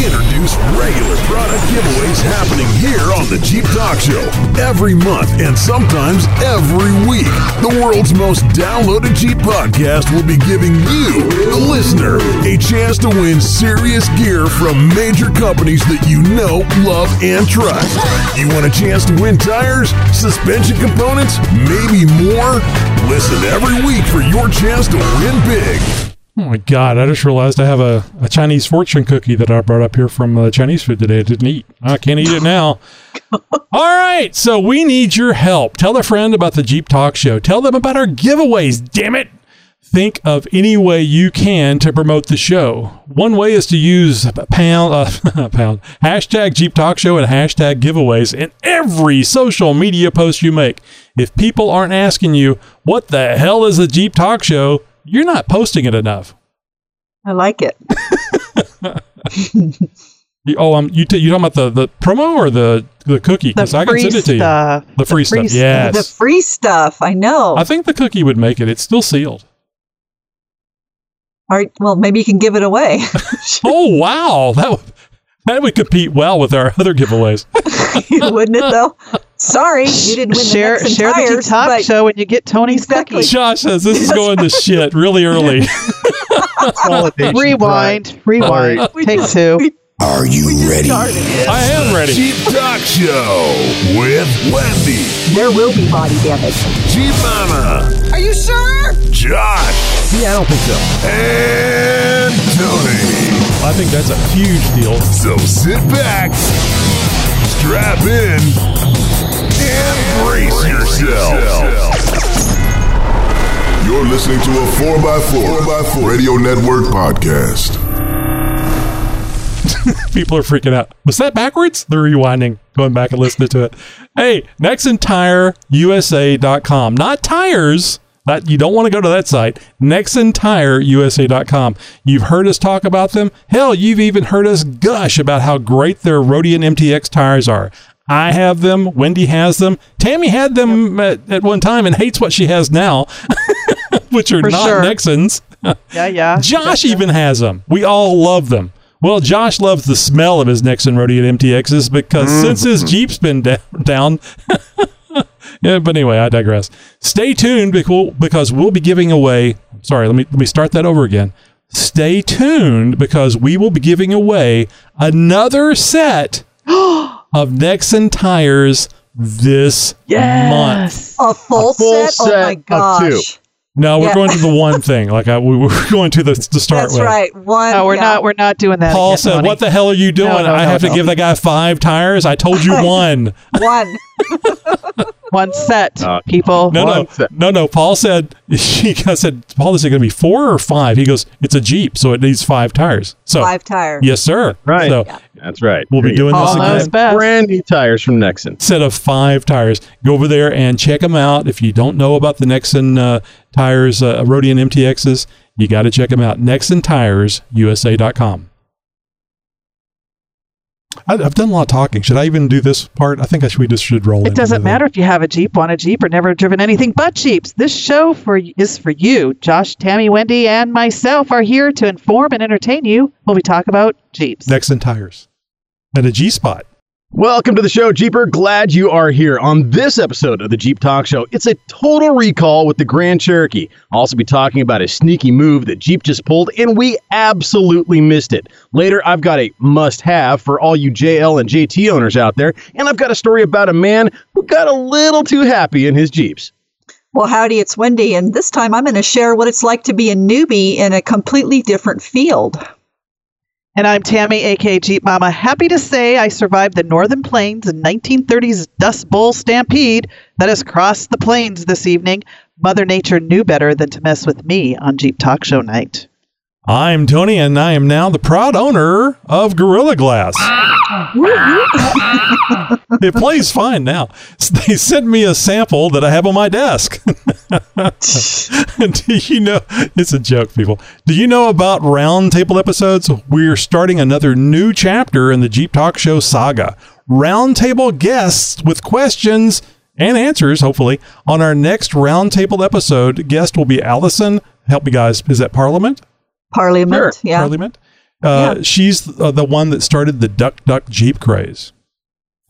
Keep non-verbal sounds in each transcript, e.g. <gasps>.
we introduce regular product giveaways happening here on the Jeep Talk Show every month and sometimes every week. The world's most downloaded Jeep podcast will be giving you, the listener, a chance to win serious gear from major companies that you know, love, and trust. You want a chance to win tires, suspension components, maybe more? Listen every week for your chance to win big. Oh my god! I just realized I have a, a Chinese fortune cookie that I brought up here from uh, Chinese food today. I didn't eat. I can't eat it now. <laughs> All right, so we need your help. Tell a friend about the Jeep Talk Show. Tell them about our giveaways. Damn it! Think of any way you can to promote the show. One way is to use pound uh, <laughs> pound hashtag Jeep Talk Show and hashtag giveaways in every social media post you make. If people aren't asking you what the hell is the Jeep Talk Show, you're not posting it enough. I like it. <laughs> You, oh, um, you t- you talking about the, the promo or the the cookie? Because I can send it to stuff. The free, free stuff. stuff. Yes. The free stuff. I know. I think the cookie would make it. It's still sealed. All right. Well, maybe you can give it away. <laughs> oh wow, that would, that would compete well with our other giveaways. <laughs> Wouldn't it though? Sorry, you didn't win Share the Nexen share the tires, Jeep Talk show when you get Tony's Exactly. cookies. Josh says this is going to <laughs> shit really early. Consolidation <laughs> Rewind, rewind, All take just- two. we- Are you ready? started. I am ready. Jeep Talk Show with Wendy, There will be body damage. Jeep Mama, Are you sure? Josh, Yeah, I don't think so. and Tony. I think that's a huge deal. So sit back, strap in, and brace yourself. You're listening to a 4x4, 4x4 Radio Network podcast. <laughs> People are freaking out. Was that backwards? They're rewinding, going back and listening to it. Hey, NexenTireUSA.com. Not tires. That you don't want to go to that site. NexenTireUSA.com. You've heard us talk about them. Hell, you've even heard us gush about how great their Roadian MTX tires are. I have them. Wendy has them. Tammy had them at, at one time and hates what she has now, <laughs> which are For not sure. Nexens. <laughs> Yeah, yeah. Josh even has them. We all love them. Well, Josh loves the smell of his Nexen Roadian MTXs because mm-hmm. since his Jeep's been da- down. <laughs> yeah, but anyway, I digress. Stay tuned because because we'll be giving away. Sorry, let me let me start that over again. Stay tuned because we will be giving away another set <gasps> <gasps> of Nexen tires this month. A full, A full set? Oh my set of two. gosh. No, we're Yeah. going to the one <laughs> thing. Like I, we were <laughs> going to the to start That's with. right. One. No, we're yeah. not. We're not doing that. Paul again, said, Tony. "What the hell are you doing? No, no, I no, have to give that guy five tires. I told you <laughs> one. One. One set, Uh, people. No, no, set. no, no. Paul said, he I said, Paul, is it going to be four or five? He goes, it's a Jeep, so it needs five tires. So, Five tires. yes, sir. Right. So That's right. we'll be doing go. this again. best. brand new tires from Nexen. Set of five tires. Go over there and check them out. If you don't know about the Nexen uh, tires, uh, Roadian MTXs, you got to check them out. NexenTiresUSA.com. I, I've done a lot of talking. Should I even do this part? I think I should, we just should roll. It doesn't matter if you have a Jeep, want a Jeep, or never driven anything but Jeeps. This show for is for you. Josh, Tammy, Wendy, and myself are here to inform and entertain you while we talk about Jeeps. Nexen tires and a G spot. Welcome to the show, Jeeper. Glad you are here on this episode of the Jeep Talk Show. It's a total recall with the Grand Cherokee. I'll also be talking about a sneaky move that Jeep just pulled, and we absolutely missed it. Later, I've got a must have for all you JL and JT owners out there, and I've got a story about a man who got a little too happy in his Jeeps. Well, howdy, it's Wendy, and this time I'm going to share what it's like to be a newbie in a completely different field. And I'm Tammy, aka Jeep Mama. Happy to say I survived the Northern Plains and 1930s Dust Bowl stampede that has crossed the plains this evening. Mother Nature knew better than to mess with me on Jeep Talk Show night. I'm Tony, and I am now the proud owner of Gorilla Glass. <laughs> it plays fine now. They sent me a sample that I have on my desk. <laughs> Do you know? It's a joke, people. Do you know about roundtable episodes? We're starting another new chapter in the Jeep Talk Show saga. Roundtable guests with questions and answers, hopefully, on our next roundtable episode. Guest will be Allison. Help me, guys. Is that Parliament? Parliament, yeah. Parliament. Uh, Yeah. She's uh, the one that started the Duck Duck Jeep craze.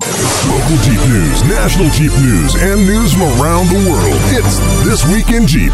Local Jeep news, national Jeep news, and news from around the world. It's This Week in Jeep.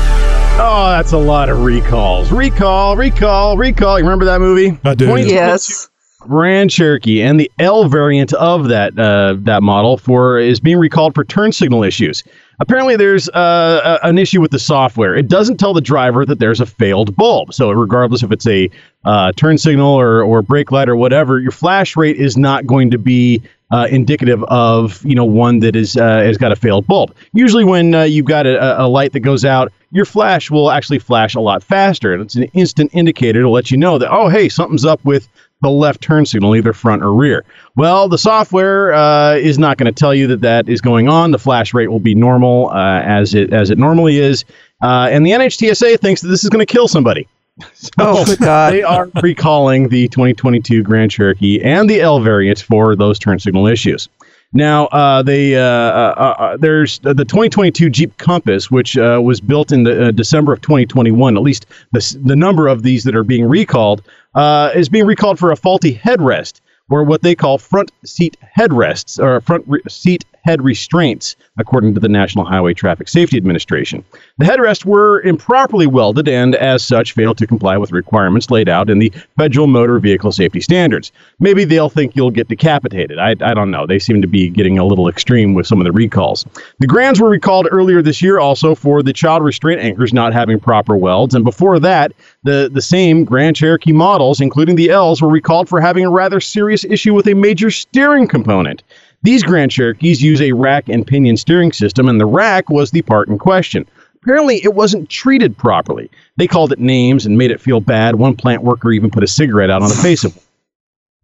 Oh, that's a lot of recalls. Recall, recall, recall. You remember that movie? I do. Yes. Grand Cherokee and the L variant of that uh, that model for is being recalled for turn signal issues. Apparently, there's uh, a- an issue with the software. It doesn't tell the driver that there's a failed bulb. So, regardless if it's a uh, turn signal or, or brake light or whatever, your flash rate is not going to be uh, indicative of you know one that is uh, has got a failed bulb. Usually, when uh, you've got a, a light that goes out, your flash will actually flash a lot faster, and it's an instant indicator to let you know that oh hey something's up with the left turn signal, either front or rear. Well, the software uh, is not going to tell you that that is going on. The flash rate will be normal uh, as it as it normally is, uh, and the NHTSA thinks that this is going to kill somebody. <laughs> So Oh, God. they are recalling the 2022 Grand Cherokee and the L variant for those turn signal issues. Now, uh, they uh, uh, uh, there's the 2022 Jeep Compass, which uh, was built in the, uh, December of 2021. At least the the number of these that are being recalled uh, is being recalled for a faulty headrest, or what they call front seat headrests or front re- seat head restraints, according to the National Highway Traffic Safety Administration. The headrests were improperly welded and, as such, failed to comply with requirements laid out in the Federal Motor Vehicle Safety Standards. Maybe they'll think you'll get decapitated. I, I don't know. They seem to be getting a little extreme with some of the recalls. The Grands were recalled earlier this year also for the child restraint anchors not having proper welds, and before that, the, the same Grand Cherokee models, including the L's, were recalled for having a rather serious issue with a major steering component. These Grand Cherokees use a rack and pinion steering system, and the rack was the part in question. Apparently, it wasn't treated properly. They called it names and made it feel bad. One plant worker even put a cigarette out on the face of it.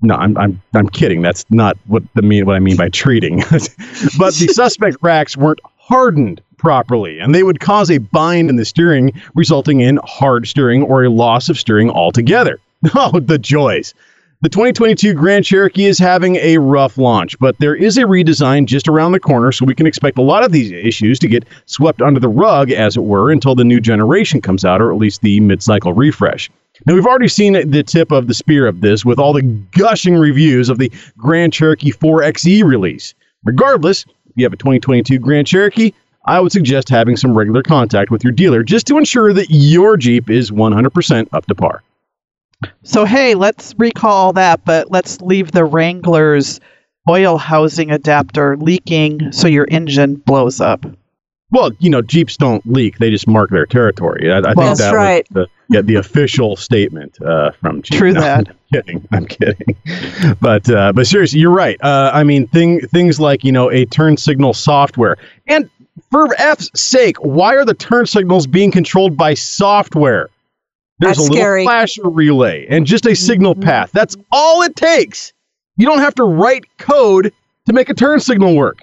No, I'm, I'm, I'm kidding. That's not what the mean what I mean by treating. <laughs> but the <laughs> suspect racks weren't hardened properly, and they would cause a bind in the steering, resulting in hard steering or a loss of steering altogether. <laughs> Oh, the joys! The 2022 Grand Cherokee is having a rough launch, but there is a redesign just around the corner, so we can expect a lot of these issues to get swept under the rug, as it were, until the new generation comes out, or at least the mid cycle refresh. Now, we've already seen the tip of the spear of this with all the gushing reviews of the Grand Cherokee 4XE release. Regardless, if you have a 2022 Grand Cherokee, I would suggest having some regular contact with your dealer just to ensure that your Jeep is 100% up to par. So hey, let's recall that, but let's leave the Wrangler's oil housing adapter leaking so your engine blows up. Well, you know, Jeeps don't leak; they just mark their territory. I, I think That's that right. was the, yeah, the official <laughs> statement uh, from Jeep. True No, that. I'm <laughs> kidding. I'm kidding. But uh, but seriously, you're right. Uh, I mean, thing things like you know a turn signal software, and for F's sake, why are the turn signals being controlled by software? There's That's a little scary. flasher relay and just a signal Mhm. path. That's all it takes. You don't have to write code to make a turn signal work.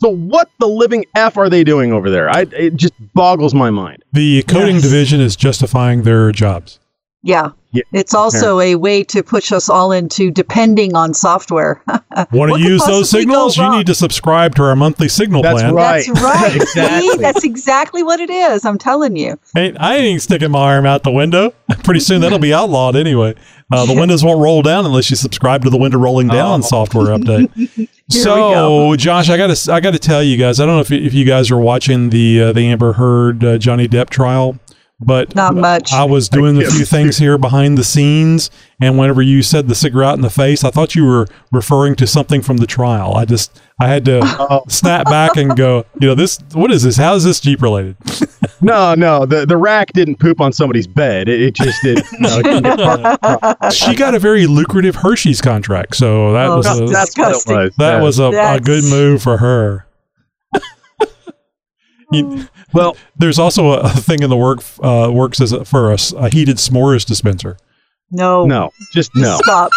So what the living f are they doing over there? I it just boggles my mind. The coding Yes. division is justifying their jobs. Yeah. Yeah, It's also a way to push us all into depending on software. <laughs> Want What to use those signals? You need to subscribe to our monthly signal That's plan. right. That's right. <laughs> Exactly. That's exactly what it is. I'm telling you. Hey, I ain't sticking my arm out the window. <laughs> Pretty soon that'll be outlawed anyway. Uh, the windows won't roll down unless you subscribe to the window rolling down Oh. software update. so. Josh, I got to I got to tell you guys. I don't know if, if you guys are watching the uh, the Amber Heard uh, Johnny Depp trial, but Not much. I was doing a few things here behind the scenes, and whenever you said the cigarette in the face, I thought you were referring to something from the trial. I just I had to <laughs> Oh. snap back and go, you know, this what is this? How is this Jeep related? <laughs> No, no, the the rack didn't poop on somebody's bed. It, it just did. No, it didn't <laughs> she got a very lucrative Hershey's contract, so that Oh, was a, that's what it disgusting. was. that was a, a good move for her. You- <laughs> well. there's also a, a thing in the work uh, works as a, for a, s- a heated s'mores dispenser. no. No, just no. Stop.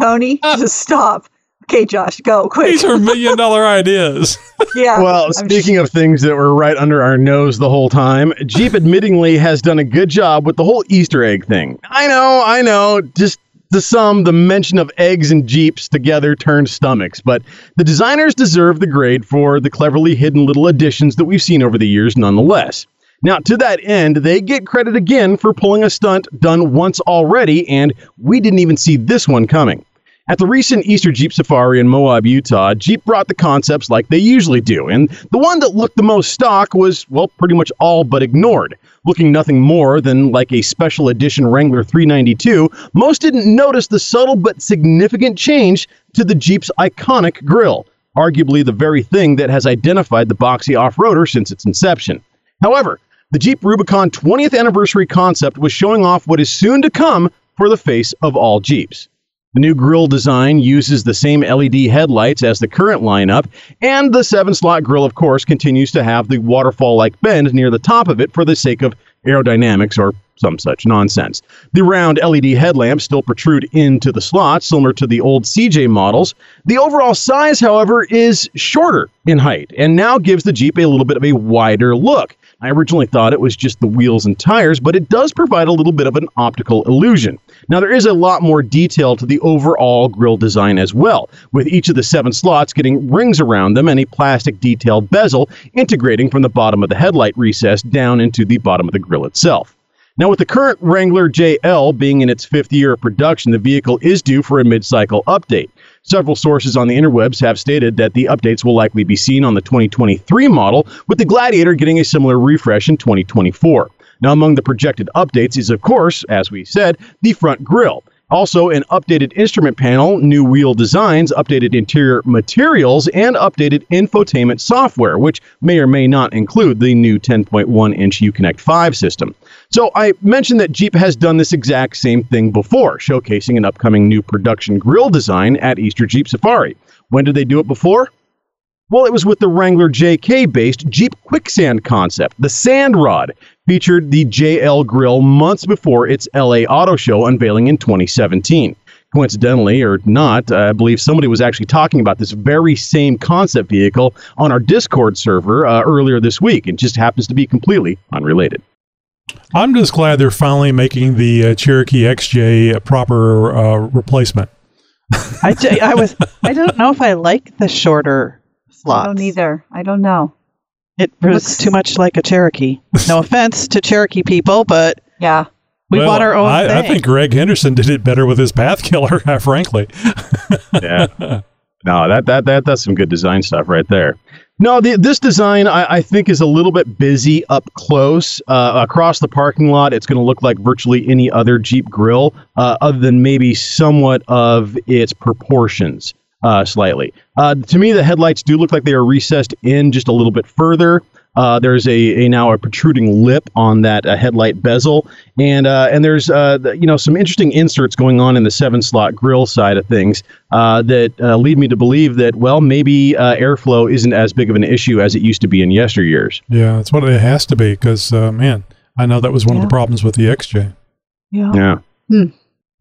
Tony, just stop. Okay, Josh, go quick. These are million dollar <laughs> ideas. yeah. Well, I'm speaking of things that were right under our nose the whole time, Jeep <laughs> admittingly has done a good job with the whole Easter egg thing. I know, I know, just to some, the mention of eggs and Jeeps together turned stomachs, but the designers deserve the grade for the cleverly hidden little additions that we've seen over the years nonetheless. Now, to that end, they get credit again for pulling a stunt done once already, and we didn't even see this one coming. At the recent Easter Jeep Safari in Moab, Utah, Jeep brought the concepts like they usually do, and the one that looked the most stock was, well, pretty much all but ignored. Looking nothing more than like a special edition Wrangler 392, most didn't notice the subtle but significant change to the Jeep's iconic grille, arguably the very thing that has identified the boxy off roader since its inception. However, the Jeep Rubicon 20th anniversary concept was showing off what is soon to come for the face of all Jeeps. The new grille design uses the same LED headlights as the current lineup, and the seven slot grille, of course, continues to have the waterfall like bend near the top of it for the sake of aerodynamics or some such nonsense. The round LED headlamps still protrude into the slots, similar to the old CJ models. The overall size, however, is shorter in height and now gives the Jeep a little bit of a wider look. I originally thought it was just the wheels and tires, but it does provide a little bit of an optical illusion. Now, there is a lot more detail to the overall grille design as well, with each of the seven slots getting rings around them and a plastic detailed bezel integrating from the bottom of the headlight recess down into the bottom of the grille itself. Now, with the current Wrangler JL being in its fifth year of production, the vehicle is due for a mid cycle update. Several sources on the interwebs have stated that the updates will likely be seen on the 2023 model, with the Gladiator getting a similar refresh in 2024. Now, among the projected updates is, of course, as we said, the front grille. Also, an updated instrument panel, new wheel designs, updated interior materials, and updated infotainment software, which may or may not include the new 10.1 inch Uconnect 5 system. So, I mentioned that Jeep has done this exact same thing before, showcasing an upcoming new production grille design at Easter Jeep Safari. When did they do it before? Well, it was with the Wrangler JK based Jeep Quicksand concept. The Sand Rod featured the JL Grill months before its LA Auto Show unveiling in 2017. Coincidentally or not, I believe somebody was actually talking about this very same concept vehicle on our Discord server uh, earlier this week. It just happens to be completely unrelated. I'm just glad they're finally making the uh, Cherokee XJ a proper uh, replacement. I, j- I was I <laughs> don't know if I like the shorter slots. I don't either. I don't know. It was Looks- too much like a Cherokee. No <laughs> offense to Cherokee people, but Yeah. we Well, want our own I, I think Greg Henderson did it better with his Path Killer, <laughs> frankly. Yeah. no, that, that that that's some good design stuff right there. No, the, this design I, I think is a little bit busy up close. Uh, across the parking lot, it's going to look like virtually any other Jeep grill, uh, other than maybe somewhat of its proportions uh, slightly. Uh, to me, the headlights do look like they are recessed in just a little bit further. Uh, there's a, a now a protruding lip on that uh, headlight bezel, and uh, and there's uh, the- you know some interesting inserts going on in the seven slot grill side of things uh, that uh, lead me to believe that well maybe uh, airflow isn't as big of an issue as it used to be in yesteryears. yeah, that's what it has to be because, uh, man, I know that was one of the problems with the XJ. Yeah. Yeah. Hmm.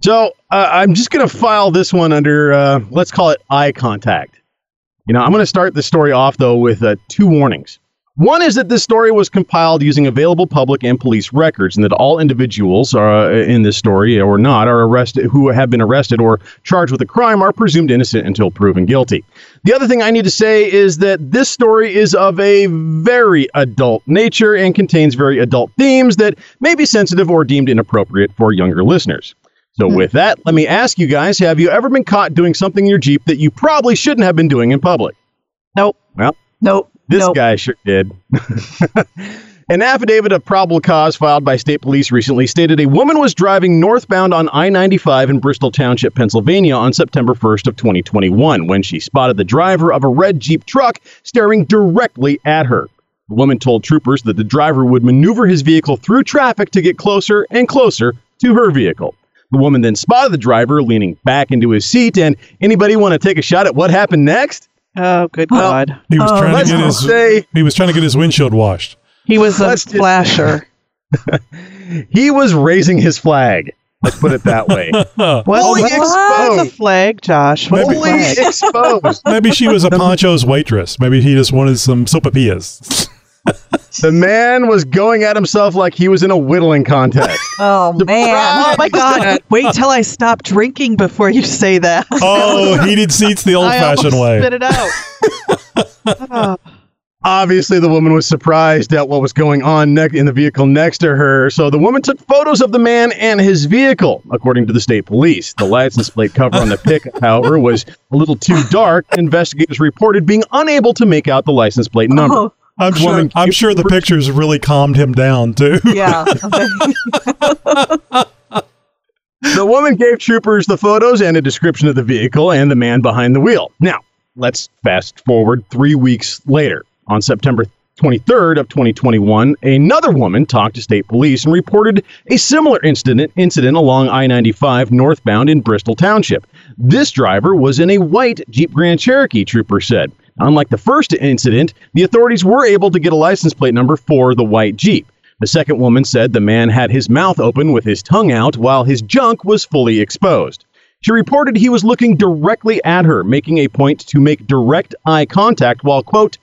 So uh, I'm just going to file this one under, uh, let's call it eye contact. You know, I'm going to start the story off, though, with uh, two warnings. One is that this story was compiled using available public and police records, and that all individuals uh, in this story or not are arrested who have been arrested or charged with a crime are presumed innocent until proven guilty. The other thing I need to say is that this story is of a very adult nature and contains very adult themes that may be sensitive or deemed inappropriate for younger listeners. So, with that, let me ask you guys have you ever been caught doing something in your Jeep that you probably shouldn't have been doing in public? Nope. Well, Nope. This nope. guy sure did. <laughs> An affidavit of probable cause filed by state police recently stated a woman was driving northbound on I-95 in Bristol Township, Pennsylvania on September 1st of 2021 when she spotted the driver of a red Jeep truck staring directly at her. The woman told troopers that the driver would maneuver his vehicle through traffic to get closer and closer to her vehicle. The woman then spotted the driver leaning back into his seat and anybody want to take a shot at what happened next? Oh, good Well, God. He was Oh, trying Let's to get his say he was trying to get his windshield washed. He was a Let's just- flasher. <laughs> he was raising his flag. Let's put it that way. <laughs> What, Fully what's exposed. the flag, Josh? What's the Fully flag? exposed. Maybe she was a <laughs> Pancho's waitress. Maybe he just wanted some sopapillas. The man was going at himself like he was in a whittling contest. <laughs> Oh man. Oh my God! Wait till I stop drinking before you say that. <laughs> oh, heated seats the <laughs> old-fashioned way. Spit it out. Oh. Obviously, the woman was surprised at what was going on ne- in the vehicle next to her, so the woman took photos of the man and his vehicle, according to the state police. The license plate cover on the pickup, however, was a little too dark. Investigators reported being unable to make out the license plate number. Oh, I'm sure. I'm gave sure the pictures really calmed him down too. yeah. <laughs> The woman gave troopers the photos and a description of the vehicle and the man behind the wheel. Now, let's fast forward three weeks later. On September 23rd of 2021, another woman talked to state police and reported a similar incident incident along I-95 northbound in Bristol Township. This driver was in a white Jeep Grand Cherokee, trooper said. Unlike the first incident, the authorities were able to get a license plate number for the white Jeep. The second woman said the man had his mouth open with his tongue out while his junk was fully exposed. She reported he was looking directly at her, making a point to make direct eye contact while, quote,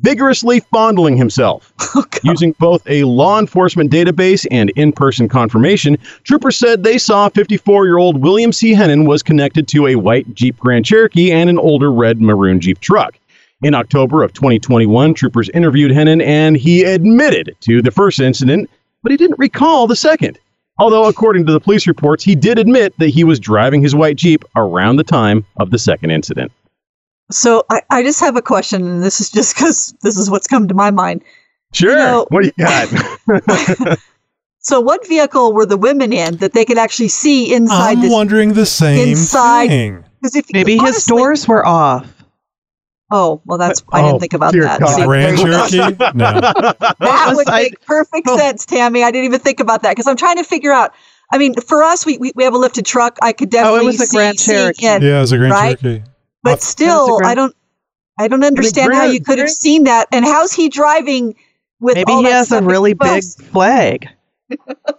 vigorously fondling himself. <laughs> Oh, Using both a law enforcement database and in person confirmation, troopers said they saw 54 year old William C. Hennon was connected to a white Jeep Grand Cherokee and an older red maroon Jeep truck. In October of 2021, troopers interviewed Hennon and he admitted to the first incident, but he didn't recall the second. Although, according to the police reports, he did admit that he was driving his white Jeep around the time of the second incident. So I, I just have a question, and this is just because this is what's come to my mind. Sure. know- what do you got? <laughs> So what vehicle were the women in that they could actually see inside I'm this? wondering the same inside- thing. If Maybe his doors were off. Oh well, that's I Oh, didn't think about that. God. See, Grand there you go. Cherokee? <laughs> No. That would <laughs> make perfect Oh. <laughs> sense, Tammy. I didn't even think about that because I'm trying to figure out. I mean, for us, we, we, we have a lifted truck. I could Oh, it definitely was a see, Grand see Cherokee. in, Yeah, it was a Grand Right? Cherokee. but still, Grand- I don't. I don't understand how you could have Grand- seen that. And how's he driving with Maybe all he that has a really big flag.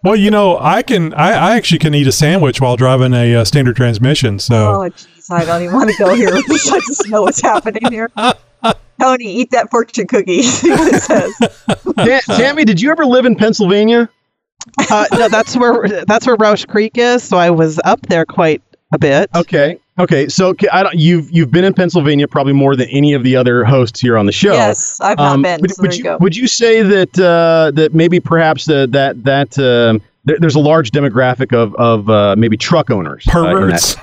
Well, you know, I can. I, I actually can eat a sandwich while driving a uh, standard transmission. So Oh, jeez, I don't even want to go here. <laughs> I just know what's happening here. <laughs> Tony, eat that fortune cookie. <laughs> See what it says. Ta- Tammy, did you ever live in Pennsylvania? Uh, no, that's where that's where Rausch Creek is. So I was up there quite a bit. Okay. Okay. So I don't, you've you've been in Pennsylvania probably more than any of the other hosts here on the show. Yes, I've not Um, been. Would, so would there you, you go. would you say that uh, that maybe perhaps the, that that um, there, there's a large demographic of of uh, maybe truck owners? uh, in that?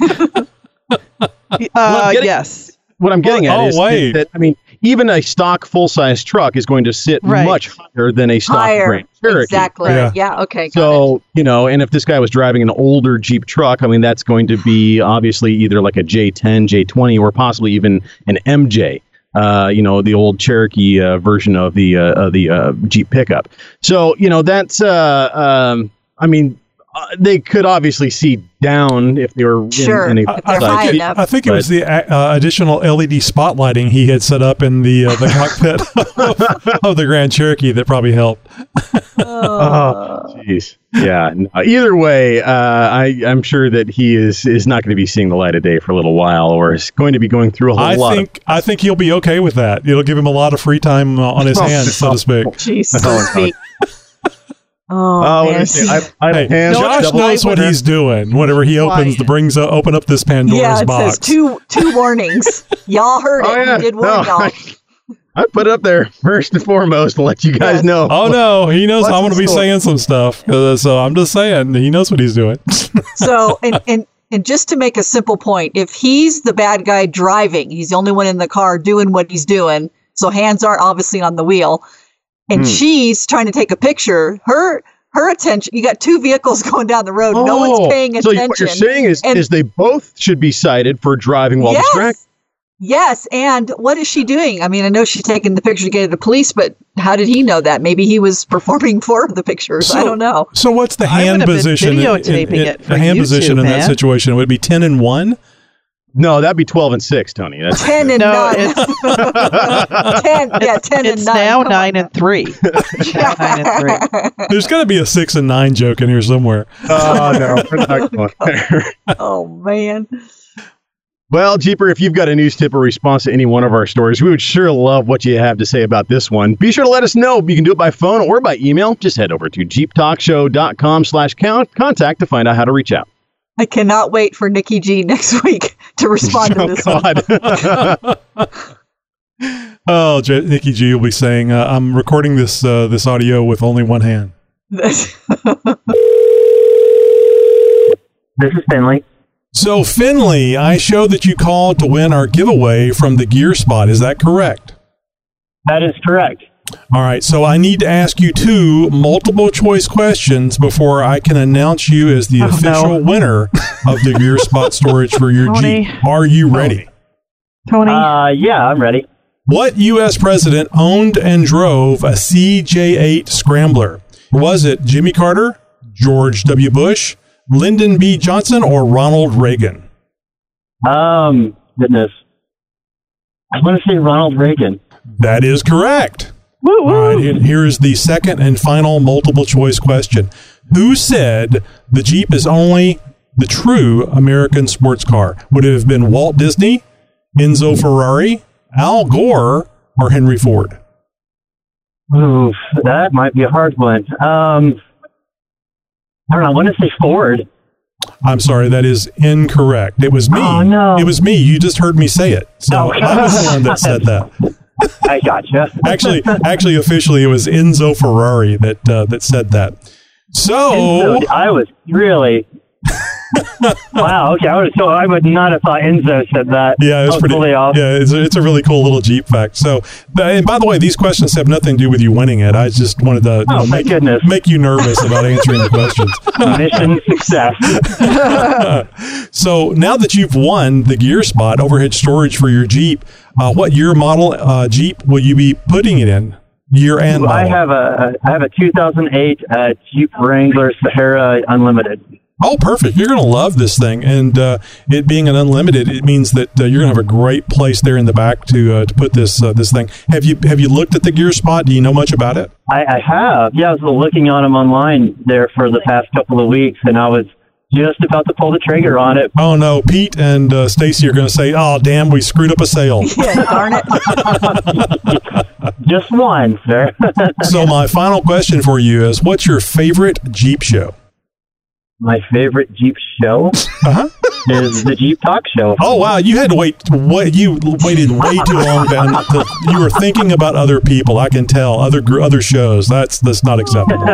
perverts. <laughs> Uh, getting- yes. What I'm getting at Oh, is, is wait. that I mean, even a stock full size truck is going to sit Right. much higher than a stock Higher. Grand Cherokee. Exactly. Yeah. Yeah. okay. Got it. So, you know, and if this guy was driving an older Jeep truck, I mean, that's going to be obviously either like a J10, J20, or possibly even an MJ. Uh, you know, the old Cherokee uh, version of the uh, of the uh, Jeep pickup. So, you know, that's. Uh, um, I mean, uh, they could obviously see down if they were in, Sure. in a If they're size high Jeep. enough. I think it was the uh, additional LED spotlighting he had set up in the uh, the <laughs> cockpit of, of the Grand Cherokee that probably helped. Oh. Jeez. Yeah. no, either way, uh, I, I'm sure that he is is not going to be seeing the light of day for a little while, or is going to be going through a whole I lot. think I think he'll be okay with that. It'll give him a lot of free time uh, on his <laughs> Oh, hands, so to speak. Jeez, so Oh, to. Oh, man. let me see. I, <laughs> I Hey, Josh knows what he's doing whenever he opens the brings uh, open up this Pandora's yeah, it box. says two two warnings. Y'all heard it. Oh, yeah. We did warn No, y'all. I put it up there first and foremost to let you guys Yes. know. Oh no, he knows I'm going to be store? saying some stuff. Uh, so I'm just saying he knows what he's doing. <laughs> So, and, and and just to make a simple point, if he's the bad guy driving, he's the only one in the car doing what he's doing. So hands aren't obviously on the wheel, and Hmm. she's trying to take a picture. Her her attention. You got two vehicles <laughs> going down the road. no one's paying Oh, so attention. what you're saying is, And- is they both should be cited for driving while yes. distracted. Yes, and what is she doing? I mean, I know she's taking the picture to get to the police, but how did he know that? Maybe he was <laughs> performing for the pictures. I don't know. So what's the hand position? in- videotaping in- in- it for the hand YouTube, position in that man. situation would it be ten and one. No, that'd be 12 and 6, Tony. That's Ten and No, nine. it's <laughs> ten, yeah, ten it's and nine. now Come nine on and three. Now <laughs> nine and three. <laughs> There's got to be a six and nine joke in here somewhere. Oh, no. We're not going there. Oh man. Well, Jeeper, if you've got a news tip or response to any one of our stories, we would sure love what you have to say about this one. Be sure to let us know. You can do it by phone or by email. Just head over to jeeptalkshow.com slash count contact to find out how to reach out. I cannot wait for Nikki G next week <laughs> to respond to <laughs> Oh, this. God. <laughs> Oh, J- Nikki G will be saying, uh, "I'm recording this uh, this audio with only one hand." This is Finley. So, Finley, I show that you called to win our giveaway from the Gear Spot. Is that correct? That is correct. All right. So, I need to ask you two multiple choice questions before I can announce you as the Oh, official no. winner of the Gear Spot storage for your Tony. Jeep. Are you ready? Tony. Uh, yeah, I'm ready. What U.S. president owned and drove a CJ8 Scrambler? Was it Jimmy Carter, George W. Bush, Lyndon B. Johnson, or Ronald Reagan? Um, goodness. I want to say Ronald Reagan. That is correct. Woo All woo. right, and here is the second and final multiple choice question. Who said the Jeep is only the true American sports car? Would it have been Walt Disney, Enzo Ferrari, Al Gore, or Henry Ford? Oof, that might be a hard one. Um, I don't know. I want to say Ford. I'm sorry, that is incorrect. It was me. Oh, no. It was me. You just heard me say it. So Oh. I was the one that said that. <laughs> I gotcha. <laughs> Actually, actually, officially, it was Enzo Ferrari that uh, that said that. So, Enzo, I was really. <laughs> wow. Okay. I would. So I would not have thought Enzo said that. yeah, it's pretty. totally off. Yeah, it's a, it's a really cool little Jeep fact. So, and by the way, these questions have nothing to do with you winning it. I just wanted to Oh, know, make, goodness. make you nervous about answering the questions. <laughs> Mission success. So now that you've won the gear spot overhead storage for your Jeep, uh, what year model uh, Jeep will you be putting it in? Year and model. I have a I have a 2008 uh, Jeep Wrangler Sahara Unlimited. Oh, perfect! You're going to love this thing, and uh, it being an unlimited, it means that uh, you're going to have a great place there in the back to uh, to put this uh, this thing. Have you have you looked at the gear spot? Do you know much about it? I, I have. Yeah, I was looking on them online there for the past couple of weeks, and I was just about to pull the trigger on it. Oh no, Pete and uh, Stacy are going to say, "Oh, damn, we screwed up a sale." <laughs> yeah, darn it. <laughs> Just one, sir. <laughs> so my final question for you is, what's your favorite Jeep show? My favorite Jeep show Uh-huh. is the Jeep Talk Show. Oh wow, you had to wait. What you waited way too long. Ben, to, you were thinking about other people. I can tell other other shows. That's that's not acceptable.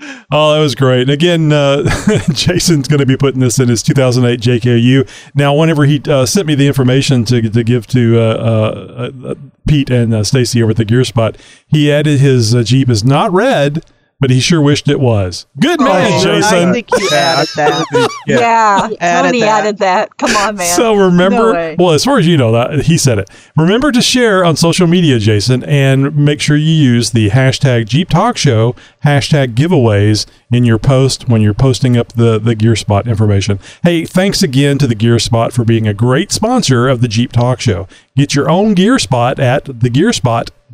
Oh, that was great. And again, uh, <laughs> Jason's going to be putting this in his 2008 JKU. Now, whenever he uh, sent me the information to, to give to uh, uh, uh, Pete and uh, Stacy over at the Gear Spot, he added his Jeep is not red, but he sure wished it was. Good oh, man, Oh, Jason. I think you added that. Yeah, added Tony that. added that. Come on, man. So remember, No well, as far as you know, that he said it. Remember to share on social media, Jason, and make sure you use the hashtag Jeep Talk Show hashtag giveaways in your post when you're posting up the the Gear Spot information. Hey, thanks again to the Gear Spot for being a great sponsor of the Jeep Talk Show. Get your own Gear Spot at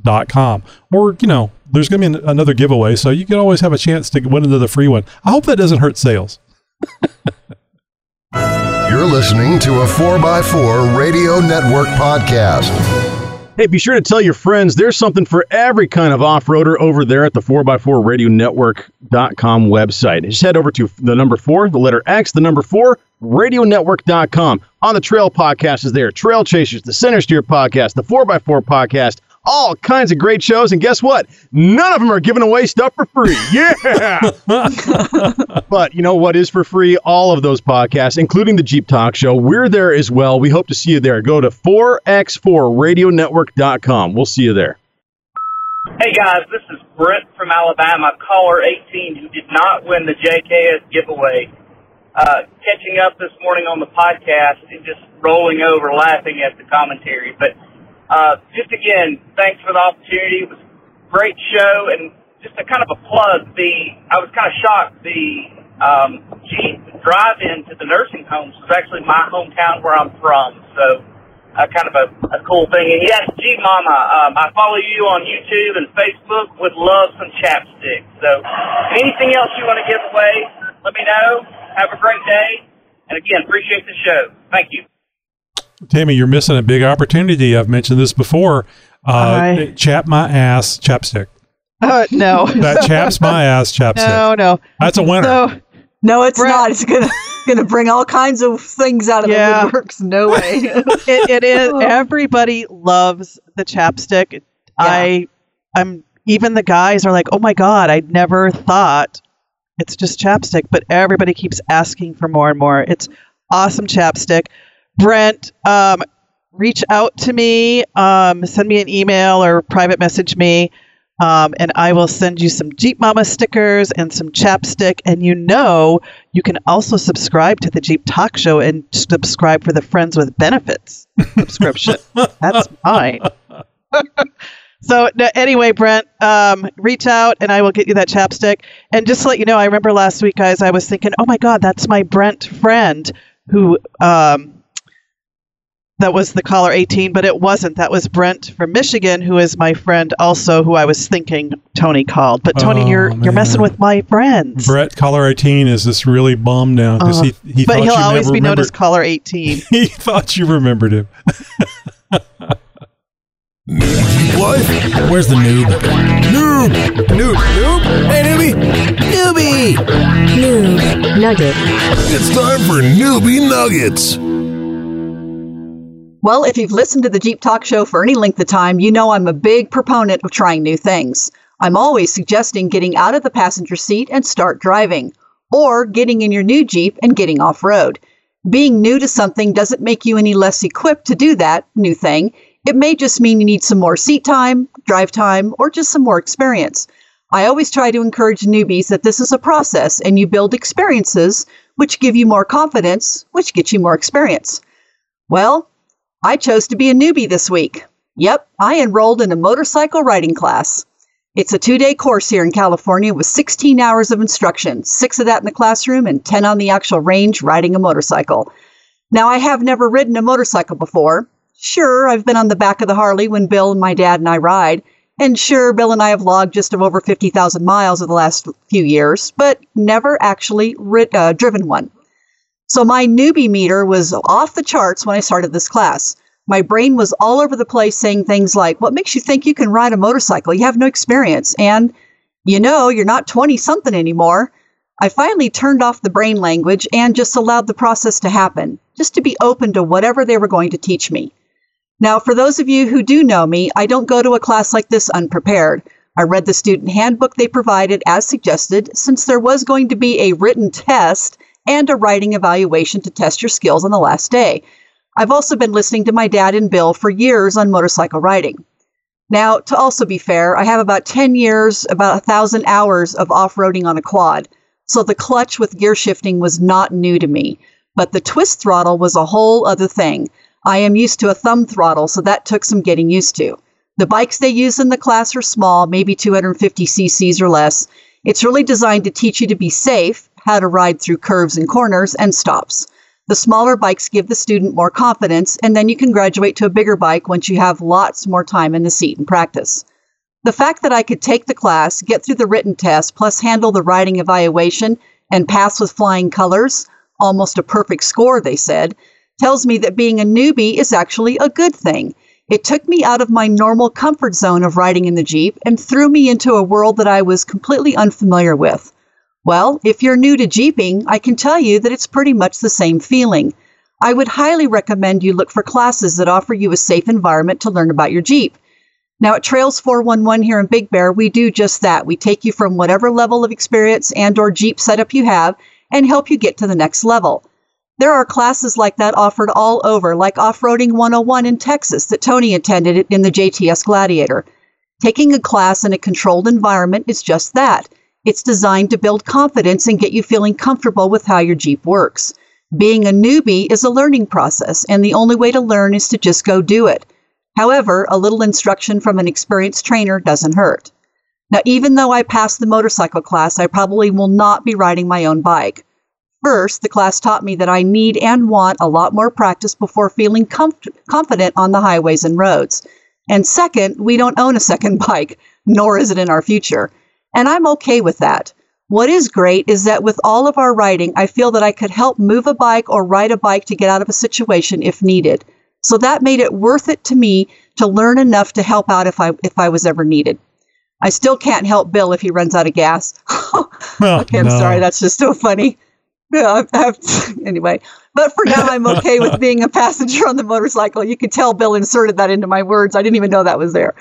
thegearspot.com, or you know, there's going to be an, another giveaway, so you can always have a chance to win another free one. I hope that doesn't hurt sales. <laughs> You're listening to a 4x4 Radio Network podcast. Hey, be sure to tell your friends there's something for every kind of off-roader over there at the 4x4radionetwork.com website. Just head over to the number 4, the letter X, the number 4, radionetwork.com. On the Trail podcast is there, Trail Chasers, the Center Steer podcast, the 4x4 podcast, all kinds of great shows. And guess what? None of them are giving away stuff for free. <laughs> Yeah! <laughs> But you know what is for free? All of those podcasts, including the Jeep Talk Show. We're there as well. We hope to see you there. Go to 4x4radionetwork.com. We'll see you there. Hey guys, this is Brent from Alabama, caller 18, who did not win the JKS giveaway. Uh, catching up this morning on the podcast and just rolling over laughing at the commentary. But uh, just again, thanks for the opportunity. It was a great show and just a kind of a plug. The I was kind of shocked. The um, Jeep drive-in to the nursing homes was actually my hometown where I'm from. So uh, kind of a, a cool thing. And yes, G Mama, um, I follow you on YouTube and Facebook. Would love some chapstick. So anything else you want to give away, let me know. Have a great day. And again, appreciate the show. Thank you. Tammy, you're missing a big opportunity. I've mentioned this before. Uh, I- chap my ass chapstick. Uh, no. <laughs> That chaps my ass <laughs> chapstick. no, no. That's a winner. So, no, it's Brett- not. It's gonna <laughs> going to bring all kinds of things out of Yeah. the woodworks. No way. it, it is. Everybody loves the chapstick. I, I'm even the guys are like, oh my god, I never thought it's just chapstick, but everybody keeps asking for more and more. It's awesome chapstick. Brent, um, reach out to me, um, send me an email or private message me. Um, and I will send you some Jeep Mama stickers and some chapstick. And you know, you can also subscribe to the Jeep Talk Show and subscribe for the Friends with Benefits subscription. <laughs> That's mine. <laughs> so no, anyway, Brent, um, reach out and I will get you that chapstick. And just to let you know, I remember last week, guys, I was thinking, oh my God, that's my Brent friend who. Um, that was the caller 18, but it wasn't. That was Brent from Michigan, who is my friend also, who I was thinking Tony called. But Tony, Oh, you're you're messing with my friends. Brett caller 18 is just really bummed now because Uh, he, he but thought he'll you always never be known remembered. as caller 18. <laughs> he thought you remembered him. <laughs> What? Where's the noob? Noob! Noob! Noob! Hey, newbie! Newbie! Noob Nugget. It's time for Newbie Nuggets. Well, if you've listened to the Jeep Talk Show for any length of time, you know I'm a big proponent of trying new things. I'm always suggesting getting out of the passenger seat and start driving, or getting in your new Jeep and getting off road. Being new to something doesn't make you any less equipped to do that new thing. It may just mean you need some more seat time, drive time, or just some more experience. I always try to encourage newbies that this is a process and you build experiences which give you more confidence, which gets you more experience. Well, I chose to be a newbie this week. Yep, I enrolled in a motorcycle riding class. It's a two day course here in California with 16 hours of instruction, six of that in the classroom and 10 on the actual range riding a motorcycle. Now, I have never ridden a motorcycle before. Sure, I've been on the back of the Harley when Bill and my dad and I ride. And sure, Bill and I have logged just over 50,000 miles over the last few years, but never actually rid, uh, driven one. So my newbie meter was off the charts when I started this class. My brain was all over the place saying things like, What makes you think you can ride a motorcycle? You have no experience. And, you know, you're not 20 something anymore. I finally turned off the brain language and just allowed the process to happen, just to be open to whatever they were going to teach me. Now, for those of you who do know me, I don't go to a class like this unprepared. I read the student handbook they provided as suggested, since there was going to be a written test and a writing evaluation to test your skills on the last day. I've also been listening to my dad and Bill for years on motorcycle riding. Now, to also be fair, I have about 10 years, about a thousand hours of off roading on a quad. So the clutch with gear shifting was not new to me, but the twist throttle was a whole other thing. I am used to a thumb throttle, so that took some getting used to. The bikes they use in the class are small, maybe 250 cc's or less. It's really designed to teach you to be safe, how to ride through curves and corners, and stops. The smaller bikes give the student more confidence, and then you can graduate to a bigger bike once you have lots more time in the seat and practice. The fact that I could take the class, get through the written test, plus handle the writing evaluation, and pass with flying colors, almost a perfect score, they said, tells me that being a newbie is actually a good thing. It took me out of my normal comfort zone of riding in the Jeep and threw me into a world that I was completely unfamiliar with. Well, if you're new to Jeeping, I can tell you that it's pretty much the same feeling. I would highly recommend you look for classes that offer you a safe environment to learn about your Jeep. Now at Trails 411 here in Big Bear, we do just that. We take you from whatever level of experience and or Jeep setup you have and help you get to the next level. There are classes like that offered all over, like Off-Roading 101 in Texas that Tony attended in the JTS Gladiator. Taking a class in a controlled environment is just that. It's designed to build confidence and get you feeling comfortable with how your Jeep works. Being a newbie is a learning process, and the only way to learn is to just go do it. However, a little instruction from an experienced trainer doesn't hurt. Now, even though I passed the motorcycle class, I probably will not be riding my own bike. First, the class taught me that I need and want a lot more practice before feeling comf- confident on the highways and roads. And second, we don't own a second <laughs> bike, nor is it in our future. And I'm okay with that. What is great is that with all of our riding, I feel that I could help move a bike or ride a bike to get out of a situation if needed. So that made it worth it to me to learn enough to help out if I if I was ever needed. I still can't help Bill if he runs out of gas. <laughs> okay, I'm no. sorry, that's just so funny. Yeah, I have anyway. But for now, I'm okay with <laughs> being a passenger on the motorcycle. You could tell Bill inserted that into my words. I didn't even know that was there.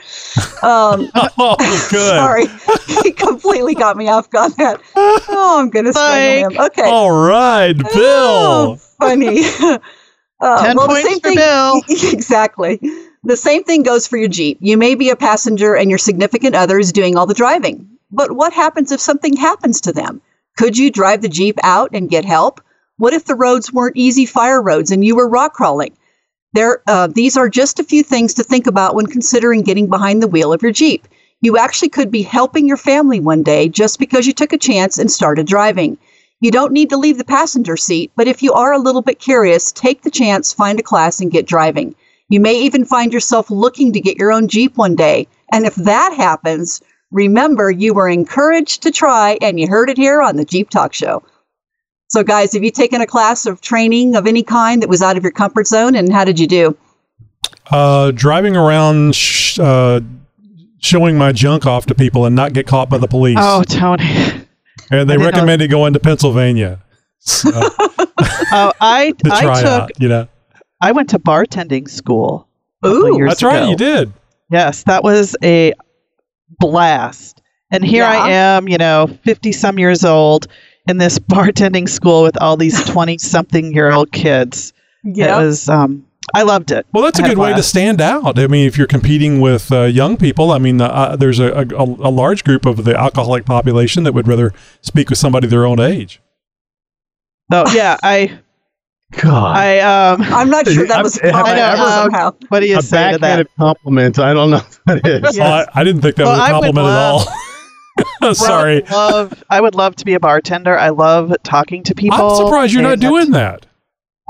Um, <laughs> Oh, good. sorry, <laughs> he completely got me off on that. Oh, I'm gonna strangle him. Okay. All right, Oh, Bill. funny. Uh, 10 well, the points same for thing, Bill. exactly. The same thing goes for your Jeep. You may be a passenger and your significant other is doing all the driving. But what happens if something happens to them? Could you drive the Jeep out and get help? What if the roads weren't easy fire roads and you were rock crawling? There, uh, these are just a few things to think about when considering getting behind the wheel of your Jeep. You actually could be helping your family one day just because you took a chance and started driving. You don't need to leave the passenger seat, but if you are a little bit curious, take the chance, find a class, and get driving. You may even find yourself looking to get your own Jeep one day. And if that happens, remember you were encouraged to try, and you heard it here on the Jeep Talk Show. So, guys, have you taken a class of training of any kind that was out of your comfort zone, and how did you do? Uh, driving around, sh- uh, showing my junk off to people and not get caught by the police. Oh, Tony. and they I didn't know- recommended going to Pennsylvania. So, <laughs> Oh, I <laughs> to I took out, you know. I went to bartending school. a couple Ooh, years That's right, you did. Yes, that was a blast. And here I am, you know, 50 some years old in this <laughs> bartending school with all these <laughs> 20 something year old kids. It was, um, I loved it. Well, that's a I had good way to stand out. I mean, if you're competing with uh, young people, I mean, uh, there's a, a, a large group of the alcoholic population that would rather speak with somebody their own age. So, yeah, I, God. I, um, I'm not sure that was Have I possible ever- somehow. what do you a say to that? backhanded compliment. I don't know what that is. Yes. Well, I, I didn't think that Well, was a would compliment at all. <laughs> Sorry. I would love, I would love to be a bartender. I love talking to people. I'm surprised you're not doing that.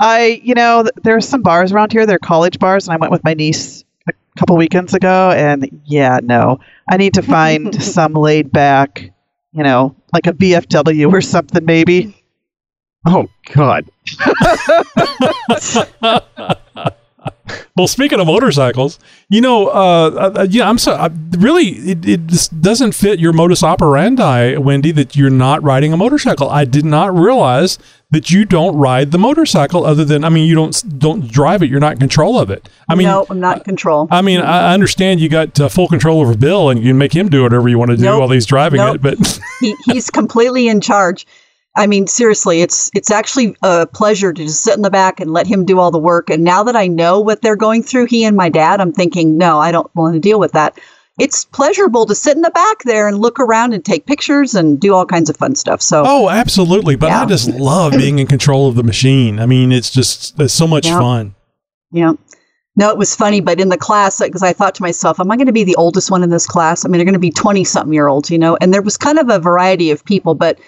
I, you know, th- there's some bars around here. They're college bars, and I went with my niece a couple weekends ago, and yeah, no, I need to find <laughs> some laid back, you know, like a VFW or something, maybe. Oh God. <laughs> Well, speaking of motorcycles, you know, uh, uh, yeah, I'm so I, really it, it just doesn't fit your modus operandi, Wendy, that you're not riding a motorcycle. I did not realize that you don't ride the motorcycle, other than I mean, you don't don't drive it. You're not in control of it. I mean, no, I'm not in control. I mean, I understand you got uh, full control over Bill, and you can make him do whatever you want to do Nope. while he's driving Nope. it. But he, he's completely in charge. I mean, seriously, it's it's actually a pleasure to just sit in the back and let him do all the work. And now that I know what they're going through, he and my dad, I'm thinking, no, I don't want to deal with that. It's pleasurable to sit in the back there and look around and take pictures and do all kinds of fun stuff. So, oh, absolutely. But I just love being in control of the machine. I mean, it's just it's so much Yeah. fun. yeah. No, it was funny, but in the class, because I thought to myself, am I going to be the oldest one in this class? I mean, they're going to be 20 something year olds, you know? And there was kind of a variety of people, but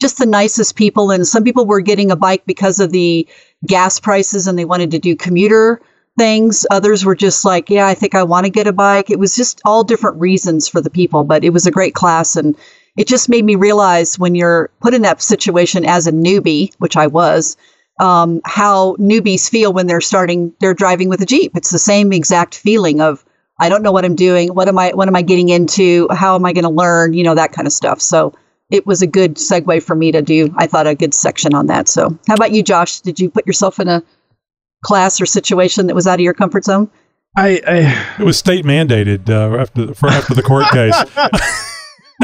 just the nicest people. And some people were getting a bike because of the gas prices and they wanted to do commuter things. Others were just like, yeah, I think I want to get a bike. It was just all different reasons for the people, but it was a great class. And it just made me realize when you're put in that situation as a newbie, which I was, um, how newbies feel when they're starting, they're driving with a Jeep. It's the same exact feeling of, I don't know what I'm doing. What am I, what am I getting into? How am I going to learn? You know, that kind of stuff. So it was a good segue for me to do, I thought a good section on that. So how about you, Josh? Did you put yourself in a class or situation that was out of your comfort zone? I, I It was state mandated uh, after for after the court case. <laughs>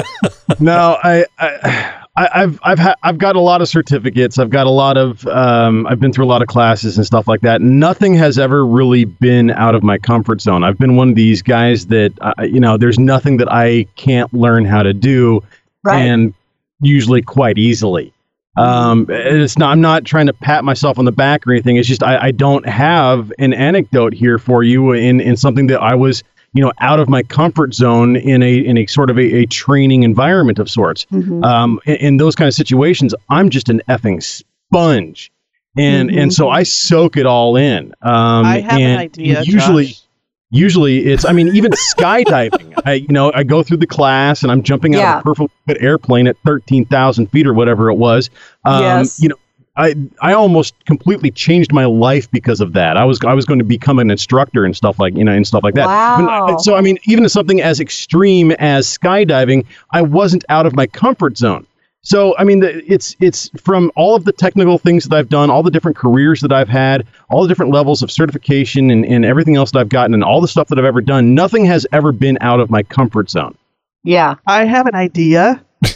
<laughs> no, I, I, I I've I've ha- I've got a lot of certificates. I've got a lot of um, I've been through a lot of classes and stuff like that. Nothing has ever really been out of my comfort zone. I've been one of these guys that uh, you know, there's nothing that I can't learn how to do, Right. and usually quite easily. Um, it's not. I'm not trying to pat myself on the back or anything. It's just I, I don't have an anecdote here for you in in something that I was you know out of my comfort zone in a in a sort of a, a training environment of sorts. Mhm. Um, in, in those kind of situations, I'm just an effing sponge, and and so I soak it all in. Um, I have an and idea, Usually. Josh. Usually it's, I mean, even skydiving. <laughs> I, you know, I go through the class and I'm jumping out Yeah. of a perfect good airplane at thirteen thousand feet or whatever it was. Um, Yes. You know, I I almost completely changed my life because of that. I was I was going to become an instructor and stuff like you know and stuff like that. Wow. So I mean, even something as extreme as skydiving, I wasn't out of my comfort zone. So I mean, it's it's from all of the technical things that I've done, all the different careers that I've had, all the different levels of certification, and, and everything else that I've gotten, and all the stuff that I've ever done. Nothing has ever been out of my comfort zone. Yeah. I have an idea. <laughs>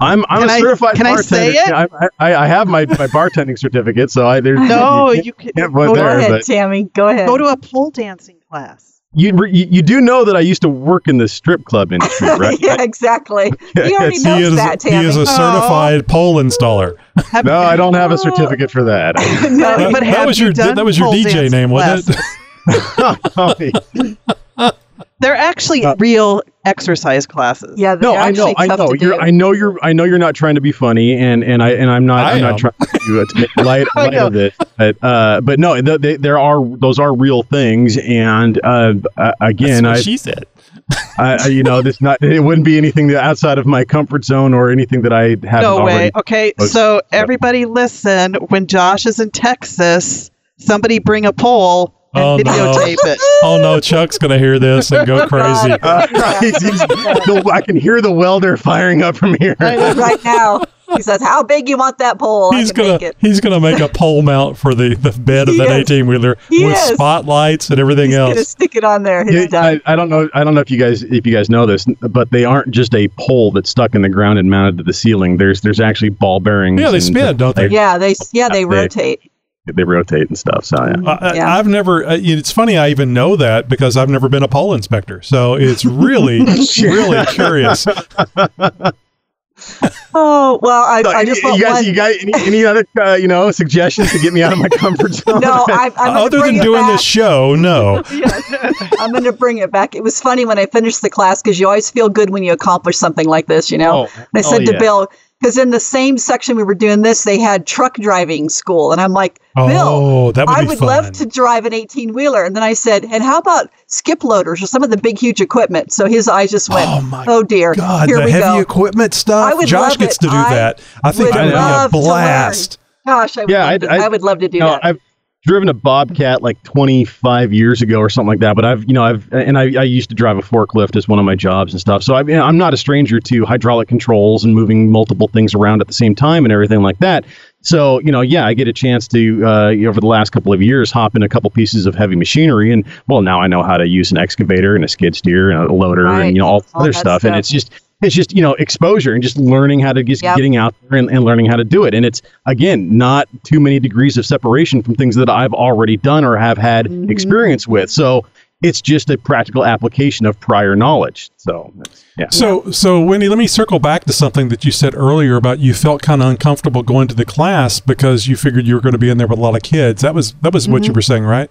I'm I'm Can a I- certified can I say it? I, I, I have my, my bartending certificate, so I there's <laughs> No, you you can can't go, Go there, ahead, but Tammy. Go ahead. go to a pole dancing class. You, you you do know that I used to work in the strip club industry, <laughs> right? yeah, exactly. He already He knows he is that, he is a certified pole installer. Have- No, I don't have a oh. certificate for that. <laughs> no, That, But that have was you your done that was your DJ name, wasn't it? <laughs> They're actually Uh, real exercise classes. yeah, they're no, I know, actually I know. You're. I know you're, I know you're not trying to be funny, and and I and I'm not, I I'm am. not trying to, uh, to make light, <laughs> light of it. But uh, but no, th- they, there are those are real things, and uh, again, I, she said. I, I, you know, this not, it wouldn't be anything that outside of my comfort zone or anything that I haven't No way. Okay, posted. so everybody listen. When Josh is in Texas, somebody bring a pole and Oh, no. it. Oh no, Chuck's gonna hear this and go <laughs> crazy. <laughs> Uh, he's- he's- the- I can hear the welder firing up from here. right now. He says, "How big you want that pole? He's gonna make it." he's gonna make a pole mount for the, the bed of He that is. eighteen wheeler with is. spotlights and everything He's gonna else. stick it on there. Yeah. I, I don't know. I don't know if you guys if you guys know this, but they aren't just a pole that's stuck in the ground and mounted to the ceiling. There's there's actually ball bearings. Yeah, they and- spin, don't they? yeah, they yeah they They- rotate. They rotate and stuff. So yeah. I, Yeah. I, I've never. Uh, it's funny. I even know that because I've never been a pole inspector. So it's really, <laughs> really curious. Oh well, I, So, I just you guys, one. you guys, any, any other uh, you know suggestions to get me out of my comfort <laughs> zone? no, I, I'm gonna Other than doing back. this show, no. <laughs> I'm going to bring it back. It was funny when I finished the class because you always feel good when you accomplish something like this, you know. Oh, And I oh, said to yeah. Bill, because in the same section we were doing this, they had truck driving school. And I'm like, Bill, Oh, that would I would fun. love to drive an 18 wheeler. And then I said, and how about skip loaders or some of the big, huge equipment? So his eyes just went, Oh, my oh dear. God, here the we heavy go. equipment stuff. I would Josh love gets it. to do I that. I think would that'd be a love to learn. blast. Gosh, I would, Yeah, love I'd- to, I'd- I would love to do No, that. I've driven a Bobcat like 25 years ago or something like that. But I've, you know, I've and I, I used to drive a forklift as one of my jobs and stuff. So I, I'm not a stranger to hydraulic controls and moving multiple things around at the same time and everything like that. So you know, yeah, I get a chance to uh, over the last couple of years hop in a couple pieces of heavy machinery, and well, now I know how to use an excavator and a skid steer and a loader Right. and you know all, All other that stuff. And it's just it's just you know exposure and just learning how to just Yep. getting out there and, and learning how to do it and it's again not too many degrees of separation from things that i've already done or have had Mhm. experience with so it's just a practical application of prior knowledge so yeah So, so Wendy, let me circle back to something that you said earlier about you felt kind of uncomfortable going to the class because you figured you were going to be in there with a lot of kids. That was that was what Mm-hmm. you were saying, right?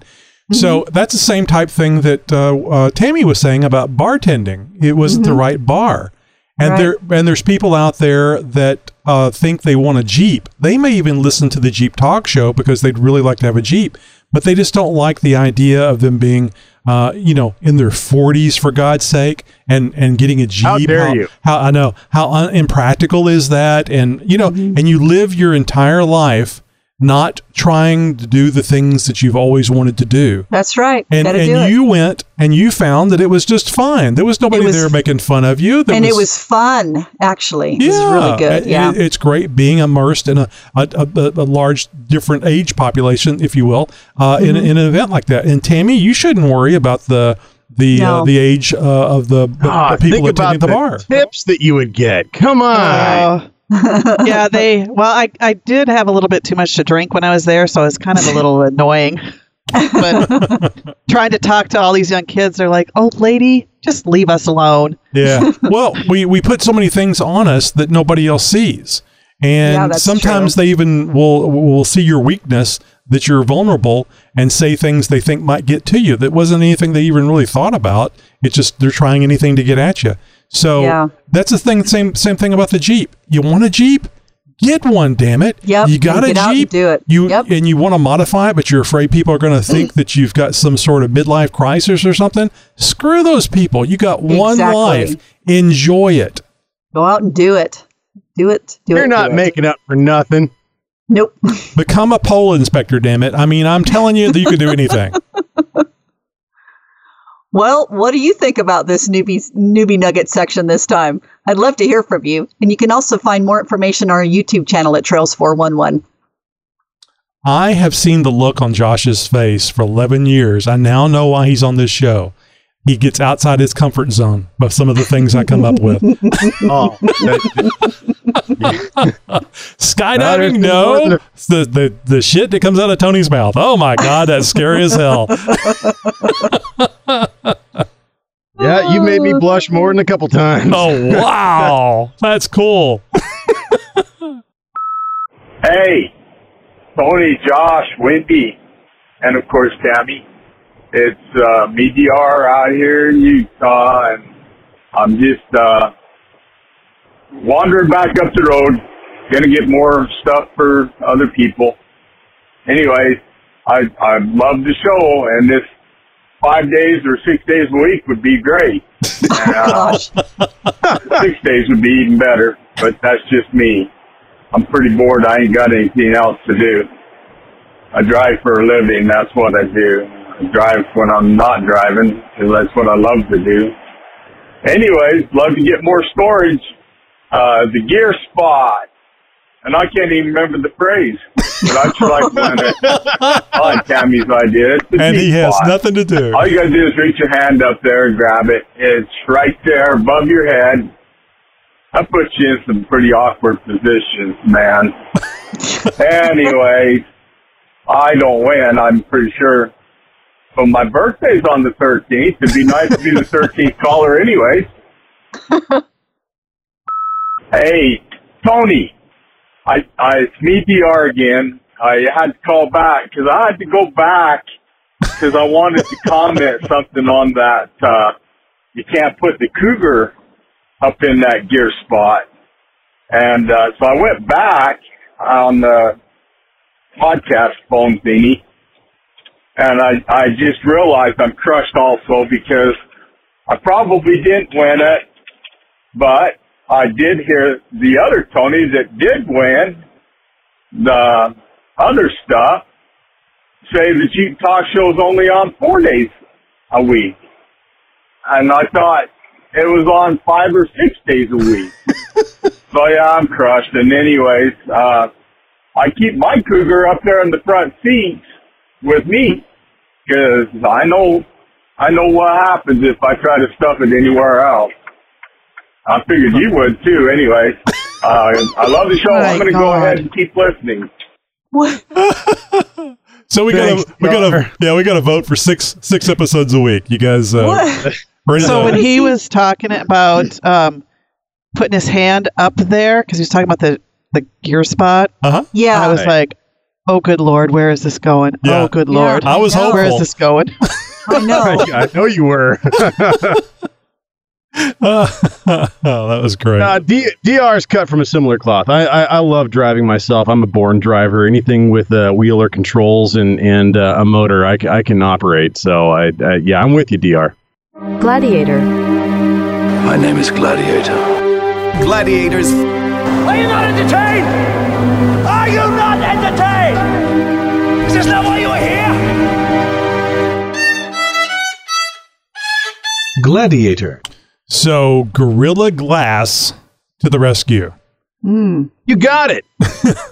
So that's the same type thing that uh, uh, Tammy was saying about bartending. It wasn't the right bar, and Mm-hmm. Right. there and there's people out there that uh, think they want a Jeep. They may even listen to the Jeep Talk Show because they'd really like to have a Jeep, but they just don't like the idea of them being, uh, you know, in their 40s for God's sake, and and getting a Jeep. How dare you. How I know how un- impractical is that, and you know, and you live your entire life not trying to do the things that you've always wanted to do. That's right. And Gotta do and it. you went and you found that it was just fine. There was nobody was- there making fun of you. There and it was fun, actually. It was yeah, really good. it- Yeah. it- it's great being immersed in a a, a, a large different age population, if you will, uh, in, Mm-hmm. in an event like that. And Tammy, you shouldn't worry about the the uh, the age uh, of the, the Ah, people think about attending the bar. tips that you would get come on Uh, yeah, <laughs> they. Well, I I did have a little bit too much to drink when I was there, so it's kind of a little <laughs> annoying. But <laughs> trying to talk to all these young kids, they're like, "Old lady, just leave us alone." Yeah. well, we, we put so many things on us that nobody else sees. And Yeah, sometimes true. they even will will see your weakness that you're vulnerable and say things they think might get to you that wasn't anything they even really thought about. It's just they're trying anything to get at you. So Yeah. that's the thing. Same same thing about the Jeep. You want a Jeep? Get one, damn it. Yep, You got and a get out and Jeep. do it. You Yep. and you want to modify it, but you're afraid people are going to think <clears throat> that you've got some sort of midlife crisis or something. Screw those people. You got one Exactly. life. Enjoy it. Go out and do it. Do it. Do it. you're it. not do it. making up for nothing Nope. <laughs> Become a pole inspector, damn it. I mean, I'm telling you that you can do anything. <laughs> Well, what do you think about this newbie newbie nugget section this time? I'd love to hear from you. And you can also find more information on our YouTube channel at Trails 411. I have seen the look on Josh's face for 11 years. I now know why he's on this show. He gets outside his comfort zone of some of the things I come up with. <laughs> Oh, Skydiving, no. It's the, the, the shit that comes out of Tony's mouth. Oh my God, that's scary as hell. <laughs> yeah, you made me blush more than a couple times. Oh, wow. That's cool. Hey, Tony, Josh, Wendy, and of course Tammy. It's uh, me, DR, out here in Utah, and I'm just uh, wandering back up the road, gonna get more stuff for other people. Anyway, I I love the show, and this five days or six days a week would be great. <laughs> And, uh, <laughs> six days would be even better, but that's just me. I'm pretty bored. I ain't got anything else to do. I drive for a living. That's what I do. I drive when I'm not driving, because that's what I love to do. Anyways, love to get more storage. Uh, the gear spot. And I can't even remember the phrase, but I sure like <laughs> doing it. I like Tammy's idea. It's the And he G has spot. nothing to do. All you gotta do is reach your hand up there and grab it. It's right there above your head. That puts you in some pretty awkward positions, man. <laughs> Anyways, I don't win, I'm pretty sure. But my birthday's on the 13th. It'd be nice to be the 13th caller anyways. <laughs> hey, Tony. I, I, it's me, DR again. I had to call back because I had to go back because I wanted to comment something on that. Uh, you can't put the cougar up in that gear spot, and uh, so I went back on the podcast phone thingy, and I I just realized I'm crushed also because I probably didn't win it, but I did hear the other Tony that did win the other stuff say the Jeep Talk Show is only on four days a week. And I thought it was on five or six days a week. <laughs> so yeah, I'm crushed. And anyways, uh, I keep my Cougar up there in the front seat with me because I know, I know what happens if I try to stuff it anywhere else. I figured you would too anyway. <laughs> Uh, I love the show. My I'm going to go ahead and keep listening. What? <laughs> So we gotta, we gotta, yeah, we gotta vote for six, six episodes a week. You guys, uh, What? So when he was talking about um, putting his hand up there because he was talking about the the gear spot, uh-huh. Yeah. I was like, "Oh, good lord, where is this going? Yeah. Oh, good Yeah. lord, I was I hopeful. where is this going?" <laughs> I know. I know you were. <laughs> <laughs> oh, that was great. Uh, D- DR is cut from a similar cloth. I, I, I love driving myself. I'm a born driver. Anything with uh, wheel or controls and and uh, a motor, I, c- I can operate. So I, I yeah, I'm with you, DR. Gladiator. My name is Gladiator. Gladiators. Are you not entertained? Are you not entertained? Is not why you are here? Gladiator. So Gorilla Glass to the rescue. You got it.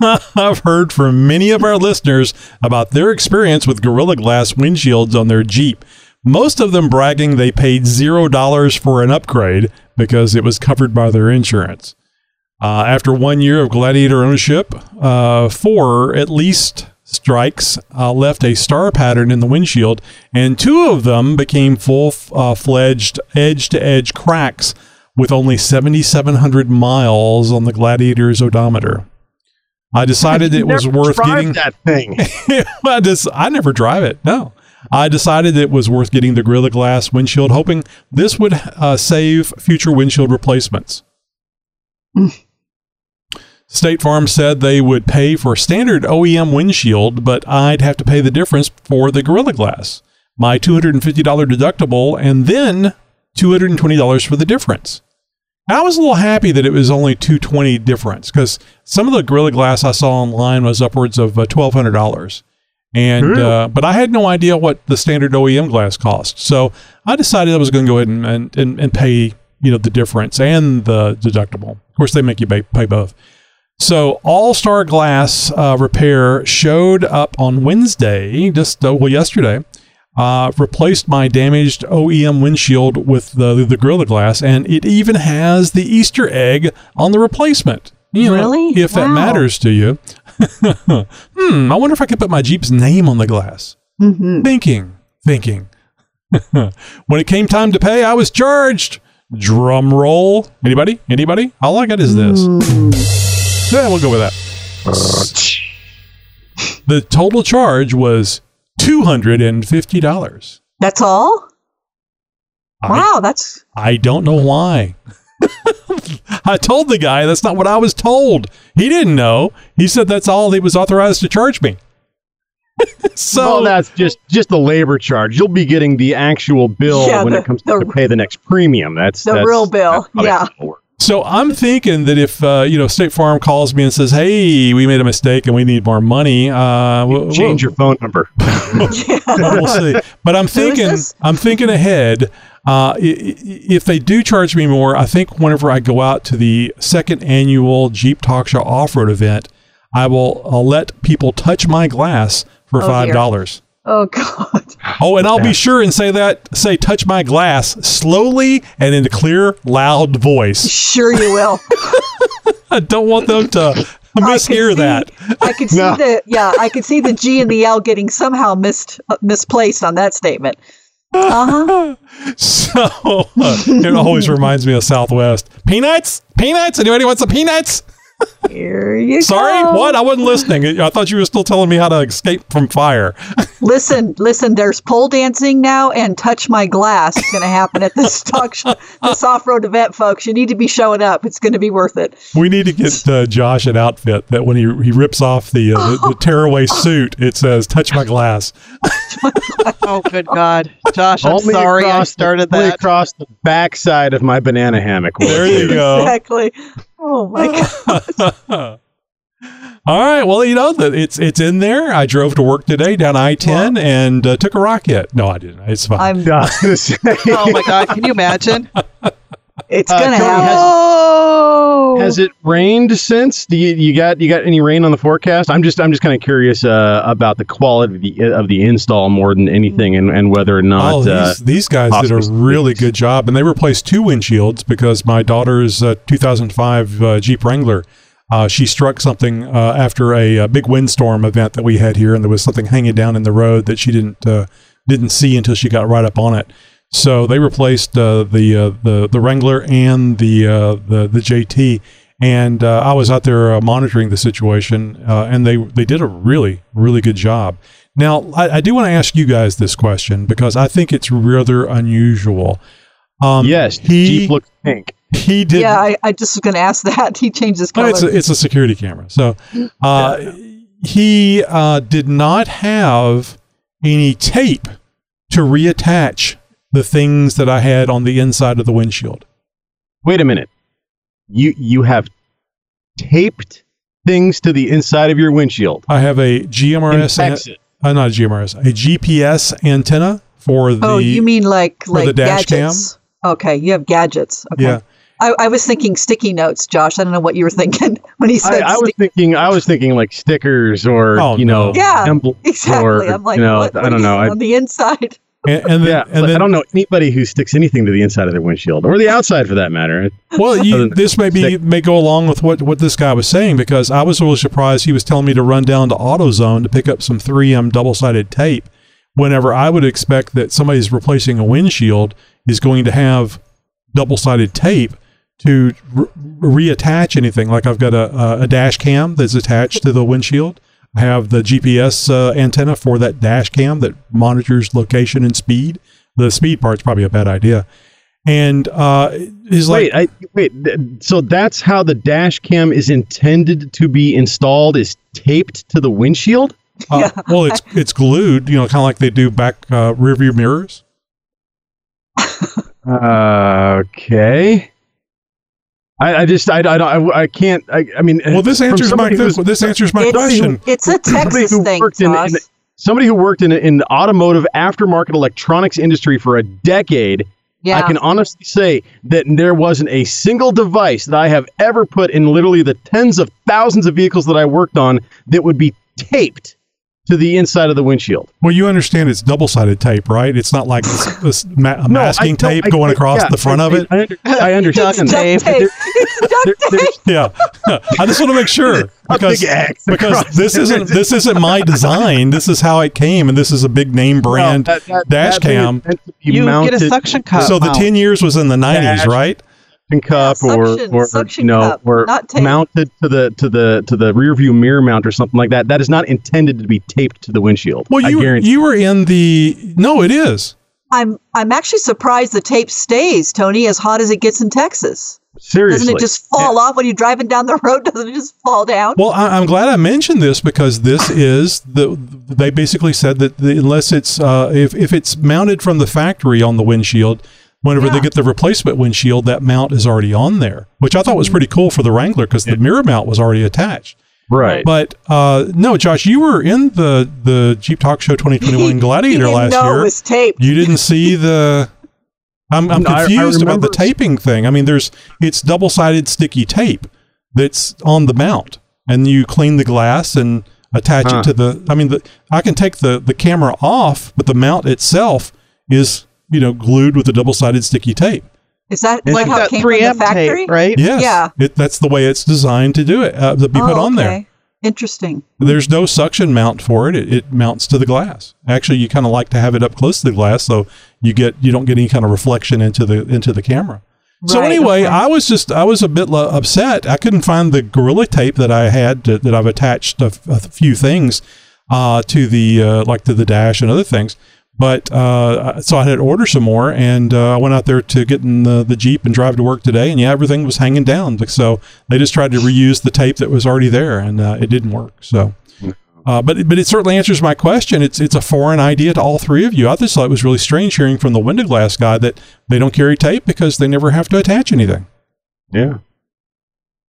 <laughs> I've heard from many of our listeners about their experience with Gorilla Glass windshields on their Jeep. Most of them bragging they paid zero dollars for an upgrade because it was covered by their insurance. Uh, after one year of Gladiator ownership, uh, four at least strikes uh, left a star pattern in the windshield, and two of them became full uh, fledged edge to edge cracks with only 7,700 miles on the Gladiator's odometer. I decided it was worth getting that <laughs> thing. I just I never drive it. No, I decided it was worth getting the Gorilla Glass windshield, hoping this would uh, save future windshield replacements. <laughs> State Farm said they would pay for a standard OEM windshield, but I'd have to pay the difference for the Gorilla Glass, my $250 deductible, and then $220 for the difference. I was a little happy that it was only $220 difference because some of the Gorilla Glass I saw online was upwards of uh, $1,200. And uh, but I had no idea what the standard OEM glass cost, so I decided I was going to go ahead and, and, and, and pay you know the difference and the deductible. Of course, they make you pay, pay both. So All Star Glass uh, Repair showed up on Wednesday, just uh, well yesterday. Uh, replaced my damaged OEM windshield with the the Gorilla Glass, and it even has the Easter egg on the replacement. You know, Really? if that matters to you. <laughs> hmm. I wonder if I could put my Jeep's name on the glass. Mm-hmm. Thinking, thinking. <laughs> when it came time to pay, I was charged. Drum roll. Anybody? Anybody? All I got is this. Yeah, we'll go with that. the total charge was two hundred and fifty dollars. That's all? Wow, that's I don't know why. <laughs> I told the guy that's not what I was told. He didn't know. He said that's all he was authorized to charge me. <laughs> so well, that's just just the labor charge. You'll be getting the actual bill Yeah, when the- it comes to pay the next premium. That's the that's, real bill. that's Yeah. It's gonna work. So I'm thinking that if uh, you know State Farm calls me and says, "Hey, we made a mistake and we need more money," uh, we'll, Change your phone number. <laughs> we'll see. But I'm thinking. I'm thinking ahead. Uh, i- i- if they do charge me more, I think whenever I go out to the second annual Jeep Talk Show off-road event, I will I'll let people touch my glass for Oh, five dear. dollars. Oh god. Oh, and I'll be sure and say that say touch my glass slowly and in a clear, loud voice. Sure you will. <laughs> I don't want them to mishear that. I could see the yeah, I could see the G and the L getting somehow mis- uh, misplaced on that statement. Uh-huh. <laughs> So uh, it always reminds me of Southwest. Peanuts? Peanuts? Anybody want some peanuts? Here you Sorry, go. what? I wasn't listening. I thought you were still telling me how to escape from fire. <laughs> Listen, listen, there's pole dancing now and touch my glass is going to happen at this <laughs> talk show, this off-road event, folks. You need to be showing up. It's going to be worth it. We need to get uh, Josh an outfit that when he, he rips off the, uh, the, the <laughs> tearaway suit, it says "Touch my glass." Oh, good God. Josh, I'm Only sorry I across the- started only that. across the backside of my banana hammock. There you go. Exactly. Oh my god. <laughs> All right. Well, you know that it's it's in there. I drove to work today down I ten and uh, took a rocket. No, I didn't. It's fine. I'm Yeah, I was gonna say. Oh, my God. Can you imagine? <laughs> it's Uh, going to Tony, happen. has- Oh. Has it rained since? Do you, you got you got any rain on the forecast? I'm just I'm just kind of curious uh, about the quality of the, of the install more than anything, and, and whether or not. Oh, these, uh, these guys did a really good job, and they replaced two windshields because my daughter's uh, 2005 uh, Jeep Wrangler, uh, she struck something uh, after a, uh big windstorm event that we had here, and there was something hanging down in the road that she didn't uh, didn't see until she got right up on it. So they replaced uh, the uh, the the Wrangler and the uh, the the JT, and uh, I was out there uh, monitoring the situation, uh, and they they did a really really good job. Now I, I do want to ask you guys this question because I think it's rather unusual. Um, yes, he Jeep looks pink. he did. yeah, I, I just was going to ask that. <laughs> He changed his No, color. it's a, it's a security camera. So uh, he uh, did not have any tape to reattach the things that I had on the inside of the windshield. Wait a minute. You you have taped things to the inside of your windshield. I have a GMRS, In an- Texas. uh, not a GMRS, a GPS antenna for the. oh, you mean like like the dash cam? gadgets? Okay, you have gadgets. Okay. Yeah. I, I was thinking sticky notes, Josh. I don't know what you were thinking <laughs> when he I, said. I was stick- thinking I was thinking like stickers or Oh, you know no. yeah, emblems exactly. or I'm like, you know what, I don't is know. I, on the inside. And, and then, yeah, and I then don't know anybody who sticks anything to the inside of their windshield or the outside for that matter. Well, you, this may be may go along with what, what this guy was saying because I was really surprised he was telling me to run down to AutoZone to pick up some 3M double sided tape. Whenever I would expect that somebody's replacing a windshield is going to have double sided tape to re- reattach anything. Like I've got a, a dash cam that's attached to the windshield. I have the GPS uh, antenna for that dash cam that monitors location and speed. The speed part's probably a bad idea. And uh, he's like, wait, I, wait. th- So that's how the dash cam is intended to be installed? Is taped to the windshield? Uh, well, it's <laughs> it's glued, you know, kind of like they do back uh, rear view mirrors. <laughs> Uh, okay. I, I just I, I don't I, I can't I, I mean Well, this answers my somebody who's- this answers my It's, question. it's a somebody Texas thing, worked in- Josh. in- somebody who worked in in the automotive aftermarket electronics industry for a decade. Yeah. I can honestly say that there wasn't a single device that I have ever put in literally the tens of thousands of vehicles that I worked on that would be taped to the inside of the windshield. Well, you understand it's double sided tape, right? It's not like this, this ma- a No, I- masking no, tape I- going across yeah, the front I- of it. I, under- I understand. Duct tape. There- It's <laughs> duct tape. yeah, <laughs> I just want to make sure <laughs> because because this it. isn't this isn't my design. This is how it came, and this is a big name brand No, that- that- dash that cam. meant to be You get a suction cup. So the ten years was in the nineties, Dash. right? Suction cup Yeah, or suction- or suction you know cup, or not mounted to the to the to the rear view mirror mount or something like that. That is not intended to be taped to the windshield. Well, you were, guarantee. you were in the no, it is. I'm I'm actually surprised the tape stays, Tony, as hot as it gets in Texas. Seriously, Doesn't it just fall off when you're driving down the road? <laughs> Doesn't it just fall down? Well, I, I'm glad I mentioned this because this <laughs> is the. They basically said that the, unless it's uh, if if it's mounted from the factory on the windshield, whenever they get the replacement windshield, that mount is already on there, which I thought was pretty cool for the Wrangler because the mirror mount was already attached. right. But uh, no, Josh, you were in the the Jeep Talk Show 2021 <laughs> Gladiator last know year. it was taped. You didn't see the. I'm, I'm No, I- I confused about the taping thing. I mean, there's it's double sided sticky tape that's on the mount, and you clean the glass and attach Huh. it to the. I mean, the, I can take the the camera off, but the mount itself is you know glued with a double sided sticky tape. Is that It's like how it came from the 3M factory? tape, right? Yes, Yeah. it, that's the way it's designed to do it. Uh, to be put Oh, on there. Interesting. There's no suction mount for it. It, it mounts to the glass. Actually, you kind of like to have it up close to the glass, so you get you don't get any kind of reflection into the into the camera. So anyway, okay. I was just I was a bit lo- upset. I couldn't find the gorilla tape that I had to, that I've attached a, f- a few things uh, to the uh, like to the dash and other things. But uh, so I had to order some more, and uh, I went out there to get in the, the Jeep and drive to work today. And yeah, everything was hanging down. So they just tried to reuse the tape that was already there, and uh, it didn't work. So, uh, but but it certainly answers my question. It's it's a foreign idea to all three of you. I just thought it was really strange hearing from the window glass guy that they don't carry tape because they never have to attach anything. yeah.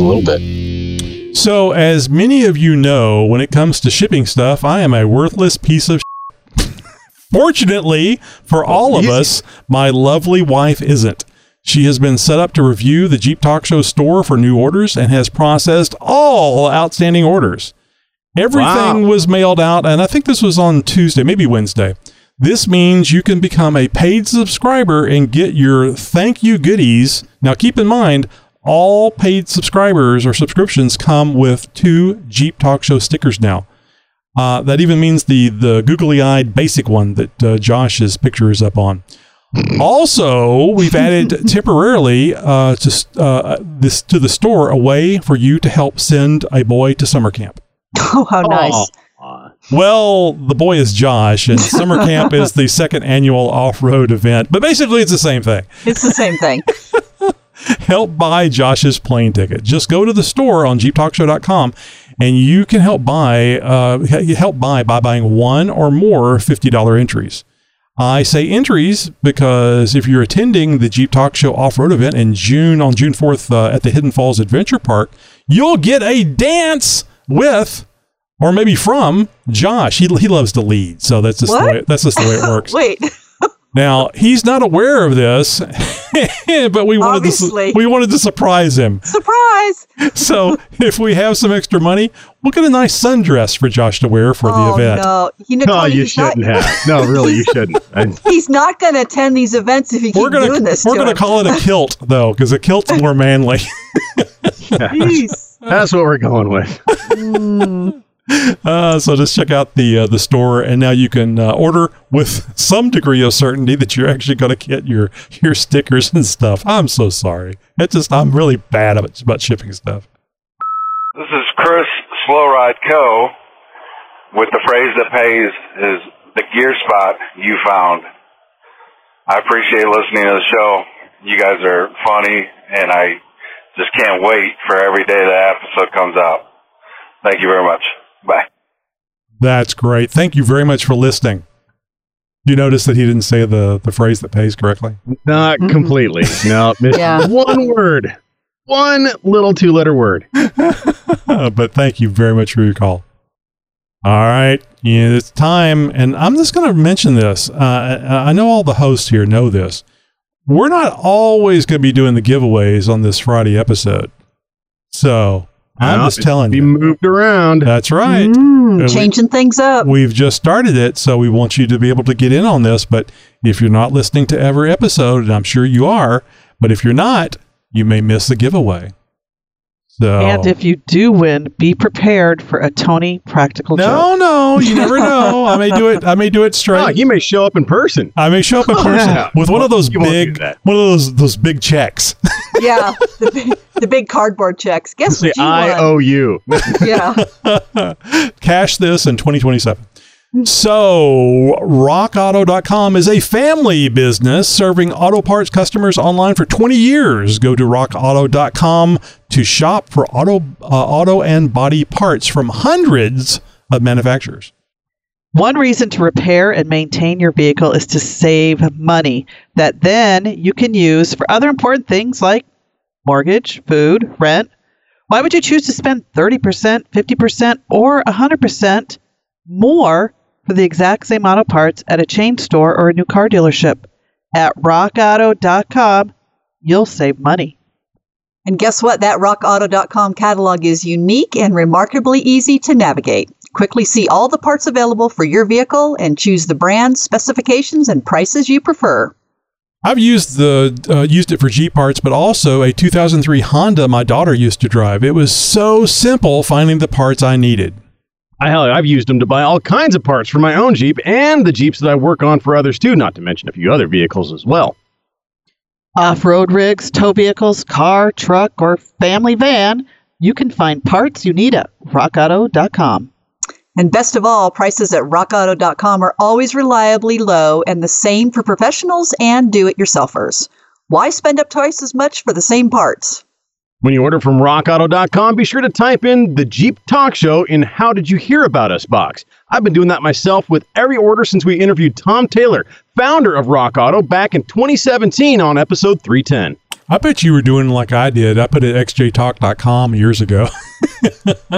a little bit? So, as many of you know, when it comes to shipping stuff, I am a worthless piece of. <laughs> Fortunately for all of us, my lovely wife isn't. She has been set up to review the Jeep Talk Show store for new orders and has processed all outstanding orders. Everything Wow. was mailed out, and I think this was on Tuesday, maybe Wednesday. This means you can become a paid subscriber and get your thank you goodies. Now, keep in mind, all paid subscribers or subscriptions come with two Jeep Talk Show stickers now. Uh, that even means the the googly eyed basic one that uh, Josh's picture is up on. Also, we've added <laughs> temporarily uh, to uh, this to the store a way for you to help send a boy to summer camp. Oh, <laughs> how nice. Well, the boy is Josh, and summer camp is the second annual off road event. But basically, it's the same thing. It's the same thing. <laughs> help buy Josh's plane ticket. Just go to the store on jeeptalkshow.com and you can help buy uh, help buy by buying one or more $50 entries. I say entries because if you're attending the Jeep Talk Show off-road event in June on June 4th uh, at the Hidden Falls Adventure Park, you'll get a dance with or maybe from Josh. He, he loves to lead, so that's just the way, that's just the way it <laughs> works. Wait. Now he's not aware of this, <laughs> but we wanted to Obviously. su- we wanted to surprise him. Surprise! <laughs> So if we have some extra money, we'll get a nice sundress for Josh to wear for the oh event. no, you know, No, you he's not- shouldn't <laughs> have. No, really, you shouldn't. He's not going to attend these events if you keep We're gonna doing this. we're gonna call it a kilt though, because a kilt's more manly. Jeez. That's what we're going with. Mm. Uh, so just check out the uh, the store, and now you can uh, order with some degree of certainty that you're actually going to get your your stickers and stuff. I'm so sorry. It's just I'm really bad about, shipping stuff. This is Chris Slow Ride Co. with the phrase that pays is the gear spot you found. I appreciate listening to the show. You guys are funny, and I just can't wait for every day that episode comes out. Thank you very much. Bye. That's great. Thank you very much for listening. You notice that he didn't say the, the phrase that pays correctly? Not completely. No, Yeah. one word. One little two letter word. <laughs> but thank you very much for your call. All right. Yeah, it's time. And I'm just going to mention this. Uh, I I know all the hosts here know this. We're not always going to be doing the giveaways on this Friday episode. So I'm No, just it's telling be you. moved around. That's right. Mm, Uh, we- changing things up. We've just started it, so we want you to be able to get in on this. But if you're not listening to every episode, and I'm sure you are, but if you're not, you may miss the giveaway. So And if you do win, be prepared for a Tony practical no, joke. no, no, you never <laughs> know. I may do it. I may do it straight. Oh, you may show up in person. I may show up in Oh, person yeah. with one of those You big, one of those those big checks. <laughs> yeah, the <laughs> big, the big cardboard checks. Guess Say what you I won? owe you. yeah. Cash this in 2027. So, rockauto.com is a family business serving auto parts customers online for 20 years. Go to rockauto.com to shop for auto uh, auto and body parts from hundreds of manufacturers. One reason to repair and maintain your vehicle is to save money that then you can use for other important things like mortgage, food, rent. Why would you choose to spend 30%, 50%, or 100% more for the exact same auto parts at a chain store or a new car dealership? At rockauto.com, you'll save money. And guess what? That rockauto.com catalog is unique and remarkably easy to navigate. Quickly see all the parts available for your vehicle and choose the brand, specifications, and prices you prefer. I've used the uh, used it for Jeep parts, but also a 2003 Honda my daughter used to drive. It was so simple finding the parts I needed. I, hell, I've used them to buy all kinds of parts for my own Jeep and the Jeeps that I work on for others too, not to mention a few other vehicles as well. Off road rigs, tow vehicles, car, truck, or family van, you can find parts you need at rockauto.com. And best of all, prices at rockauto.com are always reliably low and the same for professionals and do it yourselfers. Why spend up twice as much for the same parts? When you order from rockauto.com, be sure to type in the Jeep Talk Show in How Did You Hear About Us box. I've been doing that myself with every order since we interviewed Tom Taylor, founder of Rock Auto, back in 2017 on episode 310. I bet you were doing like I did. I put it at xjtalk.com years ago. <laughs>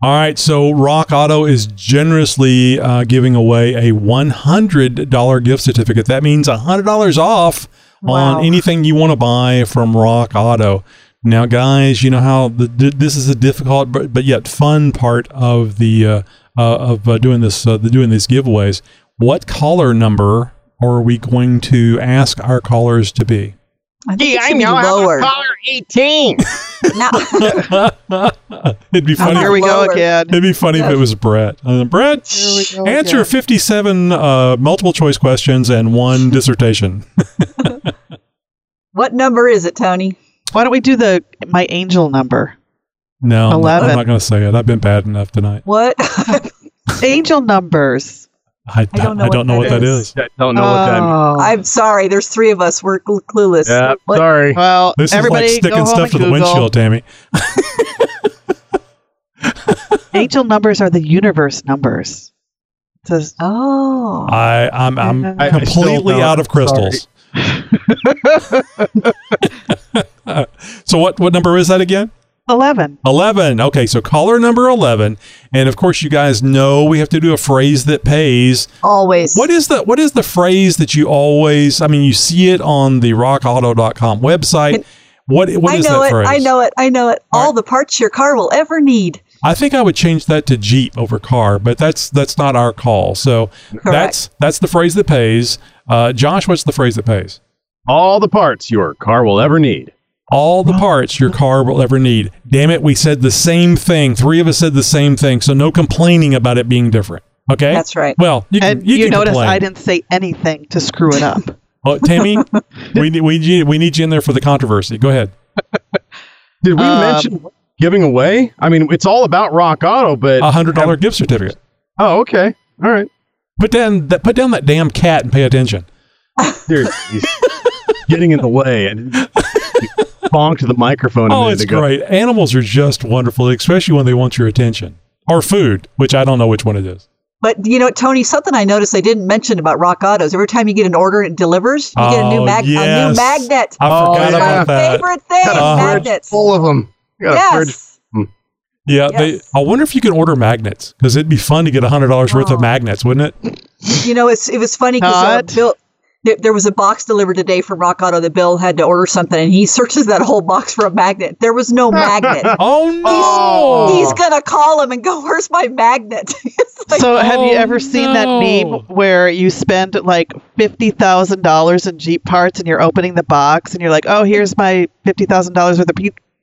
All right, so Rock Auto is generously uh, giving away a $100 gift certificate. That means $100 off Wow. on anything you want to buy from Rock Auto. Now, guys, you know how the, this is a difficult but, but yet fun part of the uh, uh, of uh, doing this uh, the doing these giveaways. What caller number are we going to ask our callers to be? I think it should be lower. 18. <laughs> no. <laughs> It'd be funny. Here we go again. It'd be funny if it was Brett. Uh, Brett, Here we go answer again. 57 uh, multiple choice questions and one <laughs> dissertation. what number is it, Tony? Why don't we do the my angel number? No, I'm not- I'm not going to say it. I've been bad enough tonight. What? Angel numbers. I, I don't know I what don't know that what that is. is. I don't know what that means. Oh. I'm sorry. There's three of us. We're cl- clueless. Yeah, What- sorry. well, This everybody is like sticking home stuff and to the windshield, Tammy. <laughs> Angel numbers are the universe numbers. It says, Oh. I, I'm, I'm I- I completely don't. out of crystals. <laughs> <laughs> so what, what number is that again? 11. 11. Okay, so caller number 11. And of course you guys know we have to do a phrase that pays. Always. What is the what is the phrase that you always I mean you see it on the rockauto.com website. What what I is know that it. phrase? I know it. I know it. All the parts your car will ever need. I think I would change that to Jeep over car, but that's that's not our call. So that's that's the phrase that pays. Uh, Josh, what's the phrase that pays? All the parts your car will ever need. All the parts your car will ever need. Damn it, we said the same thing. Three of us said the same thing, so no complaining about it being different. Okay, That's right. Well, you can, And you you, can notice complain. I didn't say anything to screw it up. <laughs> Oh, Tammy, <laughs> we need we we need you in there for the controversy. Go ahead. <laughs> Did we Um, mention Giving away? I mean, it's all about Rock Auto, but A hundred dollar gift certificate. Oh, okay. All right. Put down that. Put down that damn cat and pay attention. Dude, he's getting in the way and bonked the microphone. a Oh, it's ago. great. Animals are just wonderful, especially when they want your attention or food, which I don't know which one it is. But you know, Tony, something I noticed I didn't mention about Rock Autos. Every time you get an order, it delivers. You get a new Oh, mag, a new magnet. I forgot It's about my that. favorite thing, Got a fridge magnets. full of them. Got a fridge. Yes. Yeah, they. I wonder if you can order magnets because it'd be fun to get a hundred dollars worth of magnets, wouldn't it? You know, it's it was funny because uh, Todd? Bill. There, there was a box delivered today from Rock Auto that Bill had to order something, and he <laughs> searches that whole box for a magnet. There was no magnet. <laughs> Oh no! He's gonna call him and go, "Where's my magnet?" <laughs> Like, So, have you Oh, ever seen that meme where you spend like fifty thousand dollars in Jeep parts, and you're opening the box, and you're like, "Oh, here's my fifty thousand dollars worth of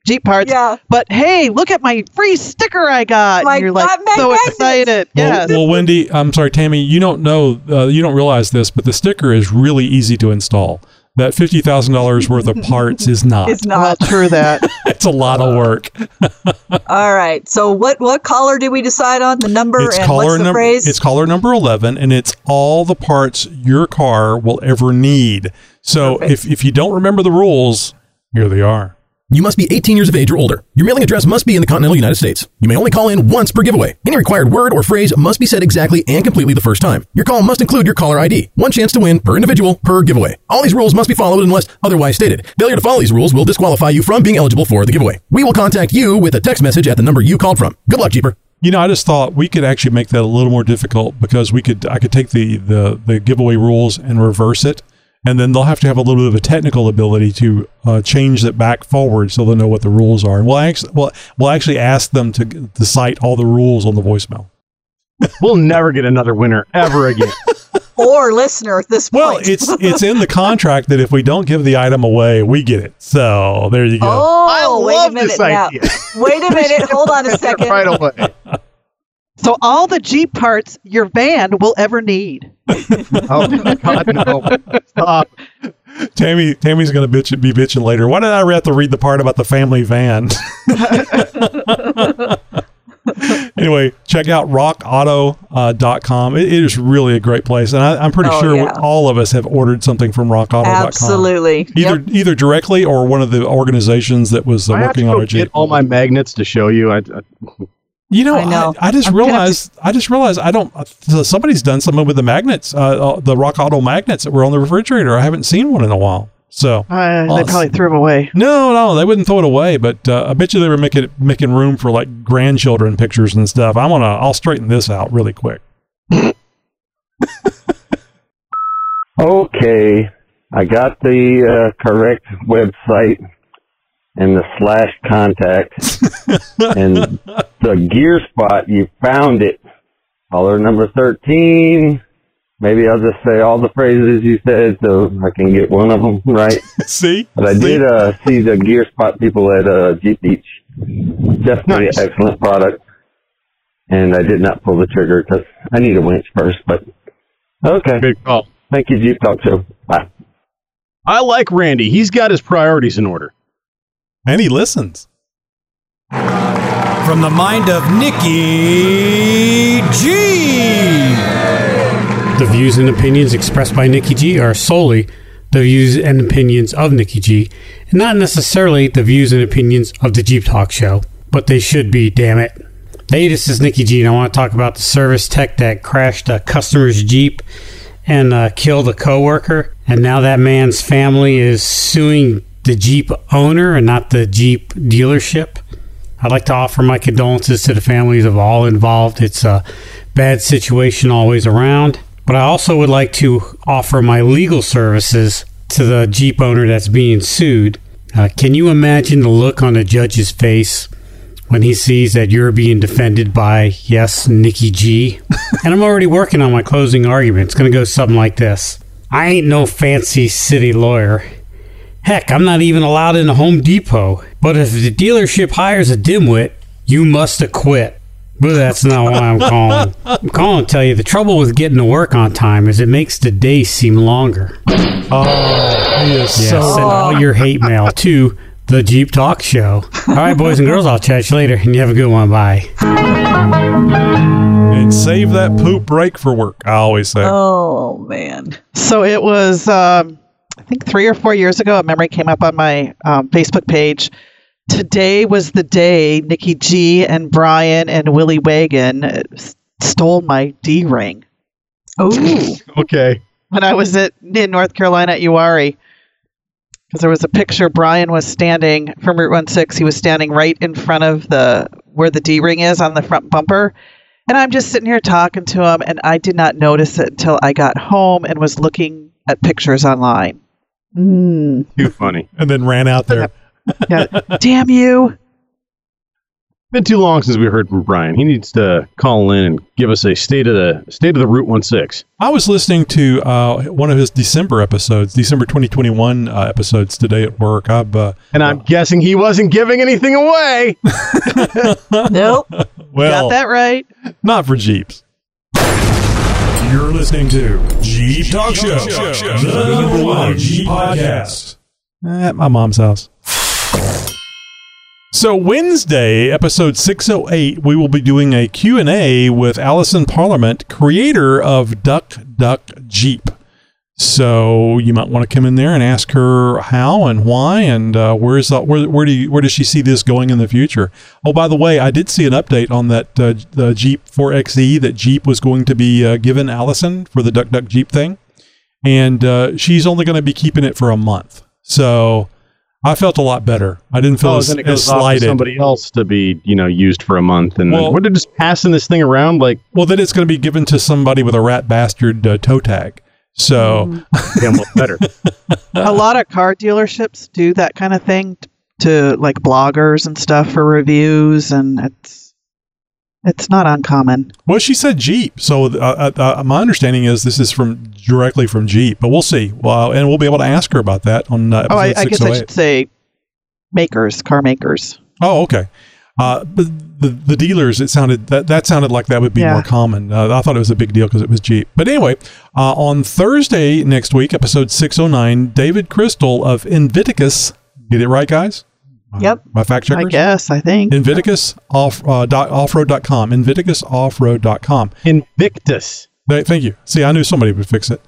Jeep- Jeep parts." Yeah. But hey, look at my free sticker I got! My and you're like so magnets! excited. Well, Yes. well, Wendy, I'm sorry, Tammy, you don't know, uh, you don't realize this, but the sticker is really easy to install. That fifty thousand dollars <laughs> worth of parts is not. it's well, not. true that. <laughs> it's a lot of work. <laughs> All right. So, what what color did we decide on? The number It's and caller what's the number. phrase? It's caller number eleven, and it's all the parts your car will ever need. So if if you don't remember the rules, here they are. You must be 18 years of age or older. Your mailing address must be in the continental United States. You may only call in once per giveaway. Any required word or phrase must be said exactly and completely the first time. Your call must include your caller ID. One chance to win per individual per giveaway. All these rules must be followed unless otherwise stated. Failure to follow these rules will disqualify you from being eligible for the giveaway. We will contact you with a text message at the number you called from. Good luck, Jeeper. You know, I just thought we could actually make that a little more difficult because we could I could take the the the giveaway rules and reverse it, and then they'll have to have a little bit of a technical ability to uh, change it back forward so they'll know what the rules are. And we'll actually we'll, we'll actually ask them to to cite all the rules on the voicemail. <laughs> We'll never get another winner ever again. <laughs> or listener at this Well, point. it's <laughs> it's in the contract that if we don't give the item away, we get it. So there you go. Oh, I wait a minute this now. idea. Wait a minute. Hold on a second. right away. So all the Jeep parts your van will ever need. <laughs> Oh God, no! Stop. Tammy Tammy's gonna bitch be bitching later. Why did I have to read the part about the family van? <laughs> anyway, check out rockauto.com. It, it is really a great place, and I, I'm pretty Oh, sure yeah. all of us have ordered something from rockauto.com. Absolutely. Either Yep. either directly or one of the organizations that was uh, I have to working on go a Jeep. get all my magnets to show you. I, I, You know, I know. I, I just I'm gonna realized. I just realized I don't. uh, Somebody's done something with the magnets, uh, uh, the Rock Auto magnets that were on the refrigerator. I haven't seen one in a while. So Uh, Well, they probably threw them away. no, no, they wouldn't throw it away. But uh, I bet you they were making making room for like grandchildren pictures and stuff. I'm gonna. I'll straighten this out really quick. <laughs> Okay, I got the uh, correct website and the slash contact <laughs> and the gear spot. You found it. Caller number thirteen. Maybe I'll just say all the phrases you said so I can get one of them right. <laughs> See, But I See? did uh, see the gear spot people at uh, Jeep Beach. Definitely Nice. excellent product. And I did not pull the trigger because I need a winch first. But okay. good call. Thank you, Jeep Talk Show. Bye. I like Randy. He's got his priorities in order. And he listens. From the mind of Nikki G. The views and opinions expressed by Nikki G are solely the views and opinions of Nikki G, and not necessarily the views and opinions of the Jeep Talk Show. But they should be, damn it. Hey, this is Nikki G, and I want to talk about the service tech that crashed a customer's Jeep and uh, killed a coworker, and now that man's family is suing the Jeep owner and not the Jeep dealership. I'd like to offer my condolences to the families of all involved. It's a bad situation always around. But I also would like to offer my legal services to the Jeep owner that's being sued. Uh, can you imagine the look on the judge's face when he sees that you're being defended by, yes, Nikki G? <laughs> and I'm already working on my closing argument. It's going to go something like this I ain't no fancy city lawyer. Heck, I'm not even allowed in a Home Depot. But if the dealership hires a dimwit, you must acquit. But that's not why I'm calling. I'm calling to tell you the trouble with getting to work on time is it makes the day seem longer. Oh, he is Yeah, so. send all your hate mail to the Jeep Talk Show. All right, boys and girls, I'll chat you later, and you have a good one. Bye. And save that poop break for work. I always say. Oh man. So it was, um, I think, three or four years ago. A memory came up on my um, Facebook page. Today was the day Nikki G and Brian and Willie Wagon uh, s- stole my D ring. Oh. <laughs> okay. When I was at in North Carolina at Uwharrie, because there was a picture. Brian was standing from Route 16. He was standing right in front of the where the D ring is on the front bumper. And I'm just sitting here talking to him, and I did not notice it until I got home and was looking at pictures online. Mm. Too funny. And then ran out there. <laughs> Yeah. Damn you. Been too long since we heard from Brian. He needs to call in and give us a state of the state of the Route 16. I was listening to uh, one of his December episodes, December 2021 uh, episodes today at work. I've uh, And I'm guessing he wasn't giving anything away. <laughs> Nope. well, Got that right. not for Jeeps. You're listening to Jeep Talk Show, the number one Jeep podcast. At my mom's house. So Wednesday, episode 608, we will be doing a Q&A with Allison Parliament, creator of Duck Duck Jeep. So you might want to come in there and ask her how and why and uh, where's the, where where do you, where does she see this going in the future? Oh, by the way, I did see an update on that uh, the Jeep 4xe that Jeep was going to be uh, given Allison for the Duck Duck Jeep thing, and uh, she's only going to be keeping it for a month. So I felt a lot better. I didn't feel Oh, as, as goes off to slighted. somebody else to be, you know, used for a month, and Well- then, what did just passing this thing around like? Well, then it's going to be given to somebody with a rat bastard uh, toe tag. So Damn, well, better. a lot of car dealerships do that kind of thing t- to like bloggers and stuff for reviews, and it's it's not uncommon. Well, she said Jeep. So uh, uh, uh, my understanding is this is from directly from Jeep, but we'll see. Well, and we'll be able to ask her about that on uh, episode Oh, I, I guess I should say makers, car makers. Oh, okay. Uh, but the the dealers, it sounded that that sounded like that would be Yeah. more common. Uh, I thought it was a big deal because it was Jeep. But anyway, uh, on Thursday next week, episode six oh nine, David Crystal of Inviticus. Get it right, guys. Yep. My fact I checkers. guess I think. Inviticus off uh, dot, offroad.com. Inviticusoffroad.com. Invictus. Th- Thank you. See, I knew somebody would fix it.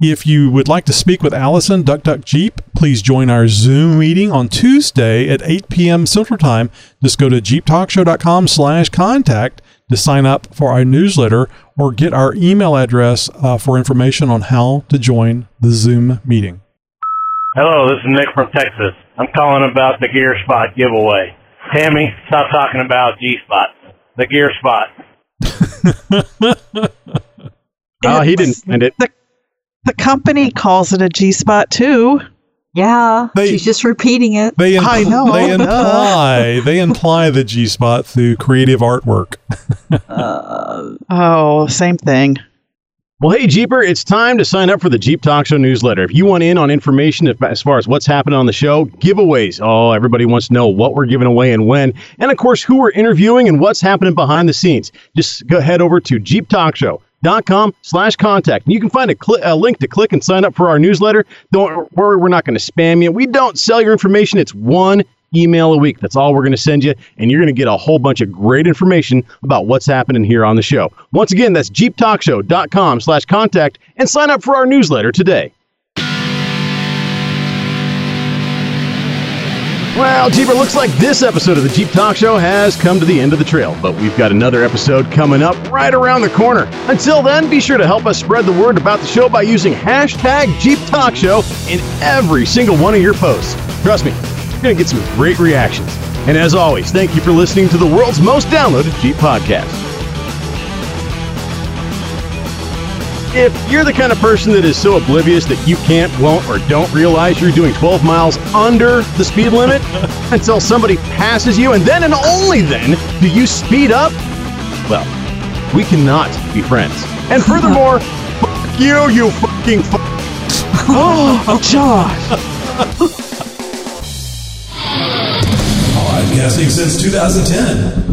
If you would like to speak with Allison, Duck Duck Jeep, please join our Zoom meeting on Tuesday at 8 p.m. Central Time. Just go to jeeptalkshow.com slash contact to sign up for our newsletter or get our email address uh, for information on how to join the Zoom meeting. Hello, this is Nick from Texas. I'm calling about the Gear Spot giveaway. Tammy, stop talking about G Spot. The Gear Spot. <laughs> Oh, he didn't find it. The, the company calls it a G spot too. Yeah. They- she's just repeating it. They, I know, they <laughs> imply they imply the G spot through creative artwork. Uh, Oh, same thing. Well, hey, Jeeper, it's time to sign up for the Jeep Talk Show newsletter. If you want in on information as far as what's happening on the show, giveaways. Oh, everybody wants to know what we're giving away and when. And of course, who we're interviewing and what's happening behind the scenes. Just go head over to jeeptalkshow.com slash contact. You can find a, cli- a link to click and sign up for our newsletter. Don't worry, we're not going to spam you. We don't sell your information. It's one email a week. That's all we're going to send you, and you're going to get a whole bunch of great information about what's happening here on the show. Once again, that's jeeptalkshow.com slash contact, and sign up for our newsletter today. Well, Jeeper, looks like this episode of the Jeep Talk Show has come to the end of the trail, but we've got another episode coming up right around the corner. Until then, be sure to help us spread the word about the show by using hashtag Jeep Talk Show in every single one of your posts. Trust me, you're going to get some great reactions. And as always, thank you for listening to the world's most downloaded Jeep podcast. If you're the kind of person that is so oblivious that you can't, won't, or don't realize you're doing 12 miles under the speed limit <laughs> until somebody passes you, and then and only then do you speed up, well, we cannot be friends. And furthermore, <laughs> fuck you, you fucking fuck. <laughs> Oh, oh, oh Josh. Podcasting since 2010.